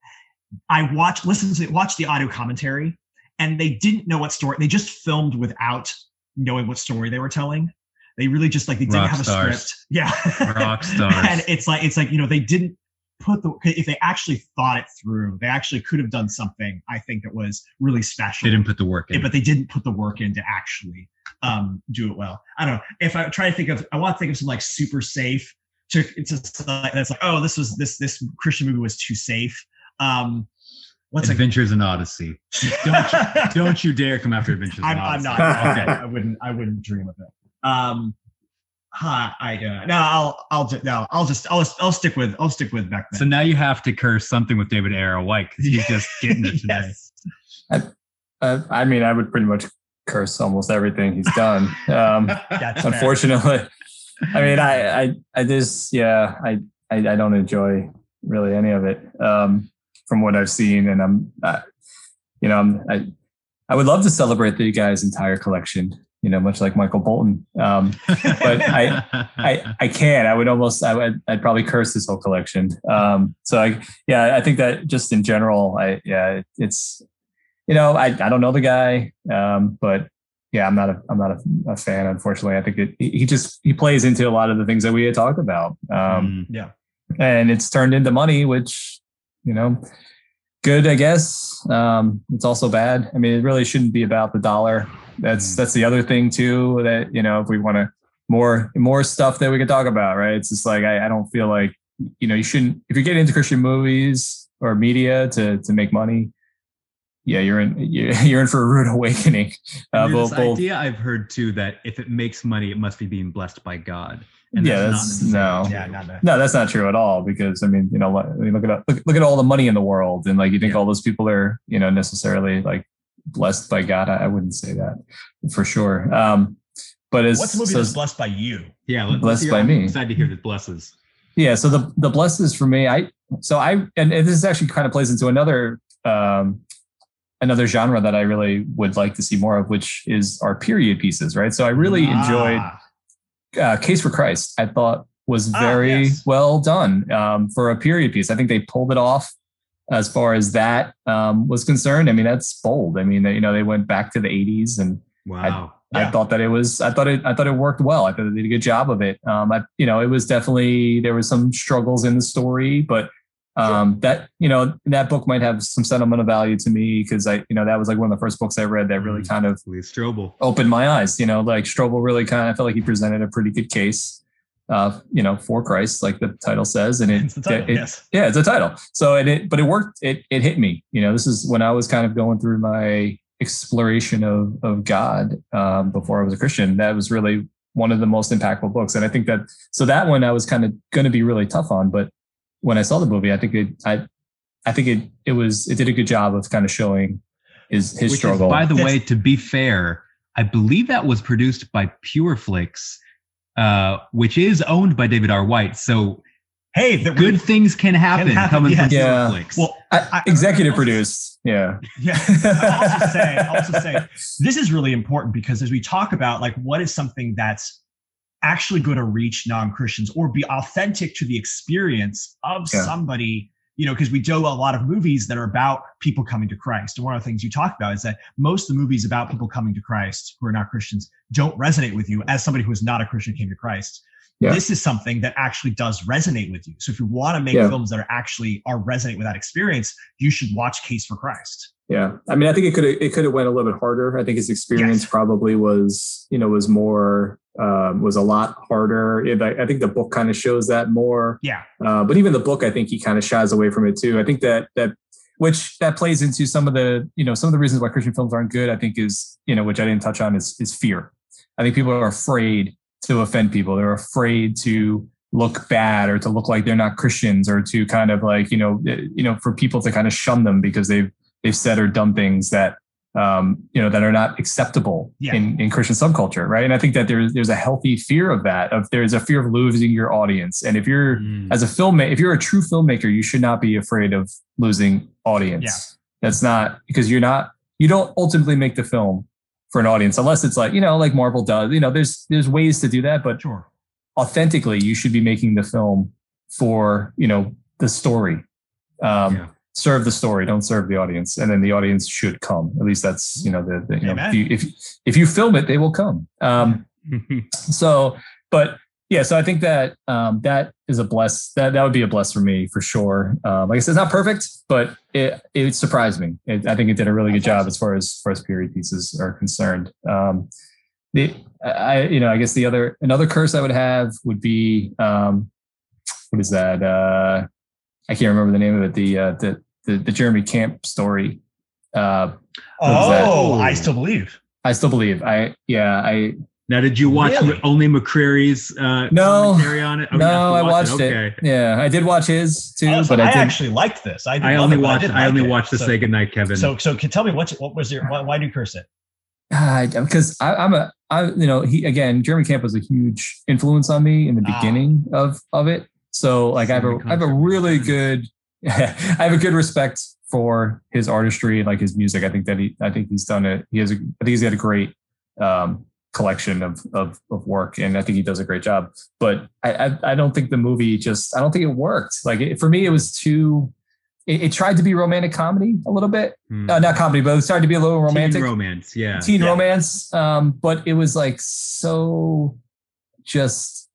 I watched, listened to, watched the audio commentary, and they didn't know what story. They just filmed without knowing what story they were telling. They really just like they didn't Rock have a script. Yeah, Rock stars. and it's like it's like you know they didn't put the if they actually thought it through, they actually could have done something. I think that was really special They didn't put the work yeah, in. but they didn't put the work in to actually um, do it well. I don't know. If I try to think of, I want to think of some like super safe. To, it's just like that's like, oh, this was this this Christian movie was too safe. Um, what's Adventures in Odyssey. Don't you, don't you dare come after Adventures I'm, I'm not. Okay. I wouldn't. I wouldn't dream of it. Um, huh, I uh, no, I'll I'll just no, I'll just I'll I'll stick with I'll stick with Beckman. So now you have to curse something with David A.R. White because he's just getting it today. Yes. Uh, I mean, I would pretty much curse almost everything he's done. Um, That's fair. unfortunately, I mean, I, I, I just, yeah, I, I, I don't enjoy really any of it um, from what I've seen, and I'm, uh, you know, I'm, I, I would love to celebrate the guy's entire collection. You know, much like Michael Bolton. Um, But I- I, I can. I would almost. I would. I'd probably curse this whole collection. Um, so I, yeah, I think that just in general, I, yeah, it's, you know, I, I don't know the guy, um, but yeah, I'm not a, I'm not a, a fan. Unfortunately, I think it, he just he plays into a lot of the things that we had talked about, um, Mm. yeah. and it's turned into money, which, you know, good, I guess. Um, it's also bad. I mean, it really shouldn't be about the dollar. That's Mm. that's the other thing too. That you know, if we want to more more stuff that we could talk about, right? It's just like I, I don't feel like you know you shouldn't if you're getting into Christian movies or media to to make money. Yeah, you're in you're, you're in for a rude awakening. Uh, both, this both, idea I've heard too that if it makes money, it must be being blessed by God. And yeah, that's that's, not no, Yeah, not. No, that's not true at all. Because I mean, you know, I mean, look at look, look at all the money in the world, and like you think Yeah. all those people are, you know, necessarily like blessed by God. I, I wouldn't say that for sure. Um, but as What's a movie so- that's blessed by you? Yeah, let, Blessed let's by I'm me. Excited to hear the blesses. yeah. So the the blesses for me, I so I and, and this actually kind of plays into another um, another genre that I really would like to see more of, which is our period pieces, right? So I really enjoyed Ah, uh, Case for Christ. I thought was Ah, very yes. well done um, for a period piece. I think they pulled it off as far as that um, was concerned. I mean, that's bold. I mean, they, you know, they went back to the '80s, and Wow. I Yeah. thought that it was. I thought it. I thought it worked well. I thought they did a good job of it. Um, I, you know, it was definitely there was some struggles in the story, but um, that you know that book might have some sentimental value to me because I, you know, that was like one of the first books I read that really Mm. kind of Strobel. opened my eyes. You know, like Strobel really kind of felt like he presented a pretty good case, uh, you know, for Christ, like the title says, and it, It's the title, it- yes. yeah, it's a title. So and it, but it worked. It it hit me. You know, this is when I was kind of going through my exploration of of God um, before I was a Christian. That was really one of the most impactful books, and I think that so that one I was kind of going to be really tough on, but when I saw the movie, I think it I I think it it was it did a good job of kind of showing his his Which struggle. is, by the That's- way, to be fair, I believe that was produced by Pure PureFlix, uh, which is owned by David R. White. So Hey, the good things can happen, happen, coming yes. from Yeah. PureFlix. Well, I, I- executive I- produced. Yeah. Yeah. I'll also say, I'll also say, this is really important because as we talk about like what is something that's actually going to reach non-Christians or be authentic to the experience of Yeah. somebody, you know, because we do a lot of movies that are about people coming to Christ. And one of the things you talk about is that most of the movies about people coming to Christ who are not Christians don't resonate with you as somebody who is not a Christian came to Christ. Yeah. This is something that actually does resonate with you. So if you want to make Yeah. films that are actually are resonate with that experience, you should watch Case for Christ. Yeah, I mean, I think it could have it could have went a little bit harder. I think his experience Yes. probably was you know was more um, was a lot harder. It, I, I think the book kind of shows that more. Yeah. Uh, but even the book, I think he kind of shies away from it too. I think that that which that plays into some of the you know some of the reasons why Christian films aren't good. I think is you know which I didn't touch on is is fear. I think people are afraid to offend people. They're afraid to look bad or to look like they're not Christians or to kind of like you know eh, you know for people to kind of shun them because they've they've said or done things that um, you know that are not acceptable Yeah. in, in Christian subculture, right? And I think that there's there's a healthy fear of that. Of there's a fear of losing your audience, and if you're Mm. as a filmmaker, if you're a true filmmaker, you should not be afraid of losing audience. Yeah. That's not because you're not you don't ultimately make the film for an audience unless it's like you know like Marvel does. You know, there's there's ways to do that, but Sure. authentically, you should be making the film for you know the story. Um, Yeah. Serve the story, don't serve the audience, and then the audience should come. At least that's you know the, the you know if you, if if you film it, they will come. Um, so, but yeah, so I think that um, that is a bless. That that would be a bless for me for sure. Um, like I said, it's not perfect, but it it surprised me. It, I think it did a really good job as far as as far as period pieces are concerned. Um, the I you know I guess the other another curse I would have would be um, what is that? Uh, I can't remember the name of it. The uh, the, the the Jeremy Camp story. Uh, What was that? Oh, I still believe. I still believe. I yeah I now, did you watch Really? only McCreary's uh, No. commentary on it? Oh, you no to I watch watched it. Okay. Yeah, I did watch his too, Oh, so but I, I, did. actually liked this. I, I only it, watched. did I, like only it. watched the so, Say Goodnight, Kevin. So, so can tell me what what was your why, why do you curse it? because I, I'm a I you know he again Jeremy Camp was a huge influence on me in the Ah. beginning of of it. So like I have a I have a really good I have a good respect for his artistry and like his music. I think that he I think he's done it. He has a, I think he's got a great um, collection of, of of work, and I think he does a great job. But I I, I don't think the movie just I don't think it worked. Like it, for me, it was too. It, it tried to be romantic comedy a little bit, Hmm. uh, not comedy, but it started to be a little romantic Teen romance. Yeah. teen Yeah. romance um but it was like so just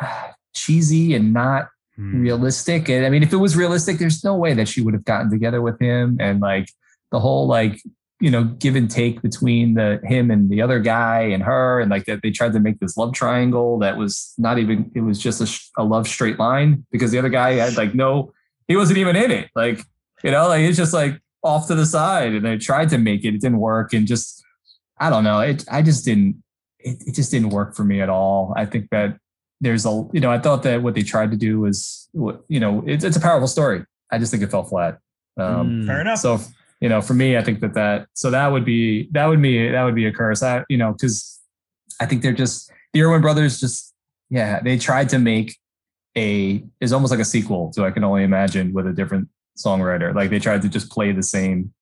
ah, cheesy and not. Mm. realistic. And i mean if it was realistic there's no way that she would have gotten together with him. And like the whole like you know give and take between the him and the other guy and her and like that they tried to make this love triangle that was not even it was just a, a love straight line because the other guy had like no he wasn't even in it. Like you know like it's just like off to the side and they tried to make it. It didn't work. And just i don't know. It i just didn't it, it just didn't work for me at all. I think that there's a you know i thought that what they tried to do was you know it's, it's a powerful story i just think it fell flat um Hmm. Fair enough. so you know for me i think that that so that would be that would be that would be a curse i you know because i think they're just the erwin brothers just yeah they tried to make a is almost like a sequel to I can only imagine with a different songwriter. Like they tried to just play the same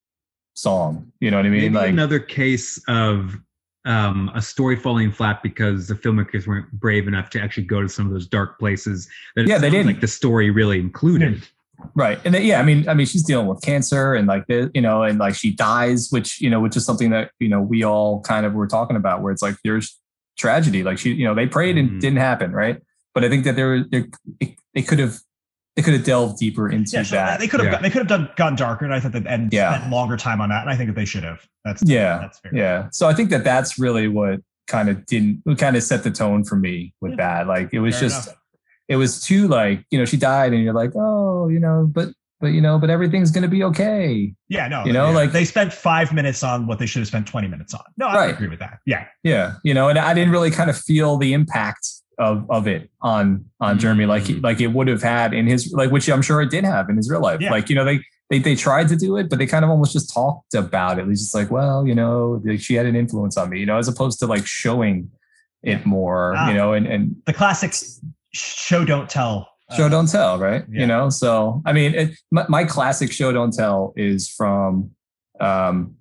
song. You know what I mean? Maybe like another case of um, a story falling flat because the filmmakers weren't brave enough to actually go to some of those dark places that Yeah, they didn't. like the story really included. Right. And yeah, I mean, I mean, she's dealing with cancer and like you know, and like she dies, which, you know, which is something that, you know, we all kind of were talking about where it's like there's tragedy. Like she, you know, they prayed and Mhm. didn't happen. Right. But I think that there, there, it, they could have, they could have delved deeper into Yeah, so that. they could have Yeah. they could have done gotten darker, and I thought that and Yeah. spent longer time on that, and I think that they should have. That's Yeah, that's fair. Yeah. So I think that that's really what kind of didn't, kind of set the tone for me with Yeah. that. Like it was Fair just, enough. it was too like, you know, she died and you're like, oh, you know, but, but, you know, but everything's going to be okay. Yeah, no, You know, yeah. like- they spent five minutes on what they should have spent twenty minutes on. No, I Right. agree with that. Yeah, Yeah, you know, and I didn't really kind of feel the impact of of it on on Jeremy like he, Mm. like it would have had in his like which I'm sure it did have in his real life. Yeah. Like you know they they they tried to do it, but they kind of almost just talked about it. It's just like, well, you know, like, she had an influence on me, you know, as opposed to like showing it more, Ah. you know, and and the classics show don't tell. uh, show don't tell, right? yeah. You know, so I mean, it, my, my classic show don't tell is from um,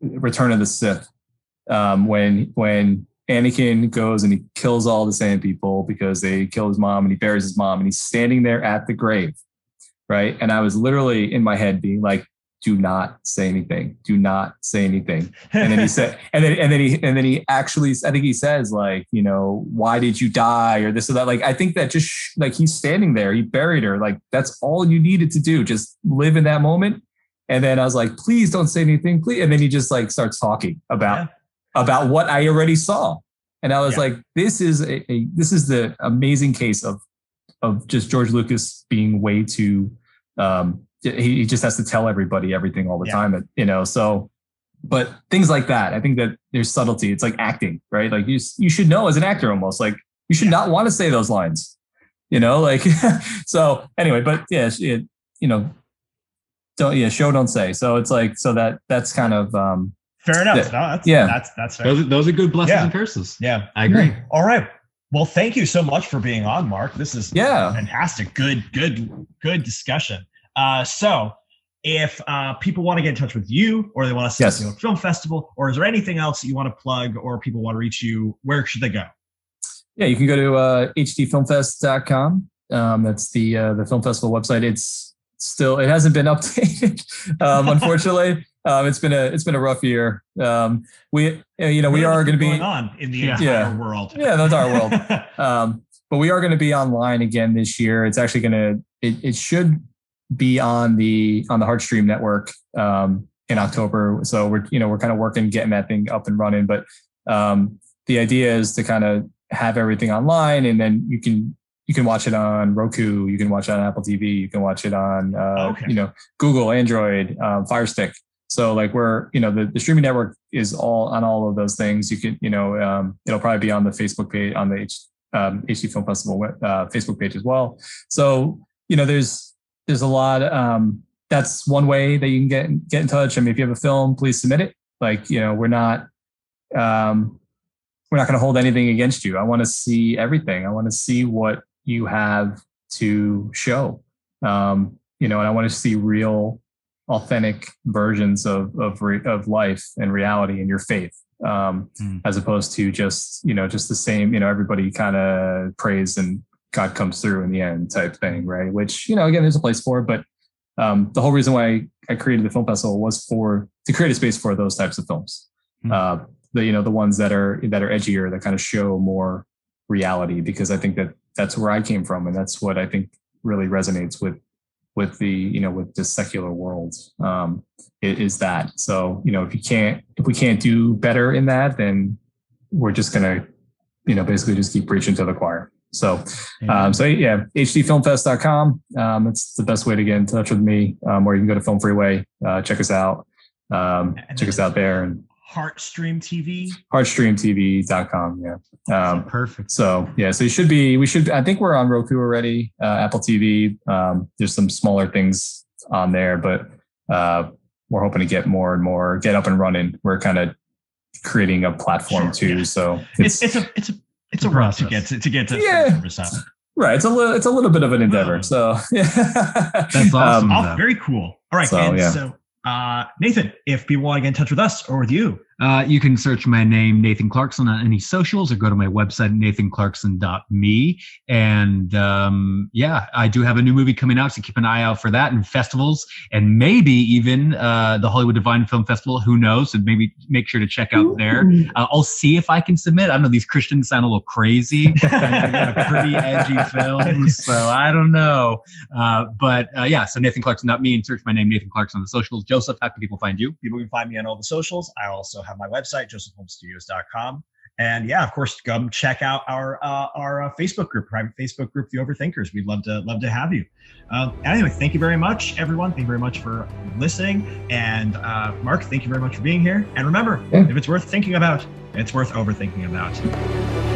Return of the Sith, um, when when Anakin goes and he kills all the Sand people because they kill his mom and he buries his mom and he's standing there at the grave, right? And I was literally in my head being like, "Do not say anything. Do not say anything." and then he said and then and then he and then he actually i think he says like you know why did you die or this or that like i think that just like he's standing there he buried her like that's all you needed to do just live in that moment and then i was like please don't say anything please and then he just like starts talking about Yeah. About what i already saw. And i was Yeah. like this is a, a this is the amazing case of of just george lucas being way too um he, he just has to tell everybody everything all the Yeah. time you know so but things like that i think that there's subtlety. It's like acting right? Like you you should know as an actor almost like you should not want to say those lines you know like so anyway but yeah it, you know don't yeah show don't say. So it's like so that that's kind of um fair enough. Yeah. No, that's, Yeah. that's that's fair. Those, are- those are good blessings Yeah. and curses. yeah. I agree. All right. Well, thank you so much for being on, Mark. This is Yeah. fantastic. Good, good, good discussion. Uh, so, if uh, people want to get in touch with you, or they want to see Yes. you at film festival, or is there anything else that you want to plug, or people want to reach you, where should they go? yeah you can go to uh hdfilmfest.com um that's the uh the film festival website it's still it hasn't been updated um unfortunately um it's been a it's been a rough year um we uh, you know we are going to be going on in the entire Yeah. world. Yeah, that's our world. um, but we are going to be online again this year. It's actually going to it, it should be on the on the Heartstream network um, in October. So we're you know we're kind of working getting that thing up and running. But um, the idea is to kind of have everything online, and then you can you can watch it on Roku, you can watch it on Apple TV, you can watch it on uh, Okay. you know Google, Android, um, Fire Stick. So like we're you know the, the streaming network is all on all of those things. You can you know um, it'll probably be on the Facebook page on the H, um, HD Film Festival uh, Facebook page as well. So you know there's there's a lot. Um, that's one way that you can get get in touch. I mean, if you have a film, please submit it. Like you know we're not um, we're not going to hold anything against you. I want to see everything. I want to see what you have to show. Um, you know, and I want to see real authentic versions of of re- of life and reality and your faith um, Hmm. as opposed to just you know just the same you know everybody kind of prays and god comes through in the end type thing right which you know again there's a place for it but um, the whole reason why i created the film festival was for to create a space for those types of films Hmm. uh, the you know the ones that are that are edgier that kind of show more reality because i think that that's where i came from and that's what i think really resonates with with the you know with the secular world um is that. So you know if you can't if we can't do better in that then we're just gonna you know basically just keep preaching to the choir. So um so yeah hdfilmfest.com um it's the best way to get in touch with me. Um or you can go to film freeway. Uh check us out. Um check us out there and Heartstream TV. heartstreamtv.com yeah um Perfect. so yeah, so you should be. We should. I think we're on Roku already. Uh, Apple TV. Um, there's some smaller things on there, but uh, we're hoping to get more and more get up and running. We're kind of creating a platform Sure, too. yeah. So It's it's, it's a it's a it's a a rough to get to, to get to Yeah. service out. Right. It's a little it's a little bit of an endeavor. So yeah. That's awesome. Oh, very cool. All right, So, and yeah. so uh, Nathan, if people want to get in touch with us or with you, Uh, you can search my name, Nathan Clarkson, on any socials or go to my website, nathanclarkson.me. And um, yeah, I do have a new movie coming out, so keep an eye out for that in festivals and maybe even uh, the Hollywood Divine Film Festival. Who knows? So maybe make sure to check out there. Uh, I'll see if I can submit. I don't know. These Christians sound a little crazy. I got a pretty edgy films, so I don't know. Uh, but uh, yeah, so Nathan Clarkson, not me, and search my name, Nathan Clarkson, on the socials. Joseph, how can people find you? people can find me on all the socials. I also have my website, josephholmestudios.com. And yeah, of course, come check out our uh, our uh, Facebook group, private Facebook group, The Overthinkers. We'd love to love to have you. Um, anyway, thank you very much, everyone. Thank you very much for listening. And uh, Mark, thank you very much for being here. And remember, Yeah. if it's worth thinking about, it's worth overthinking about.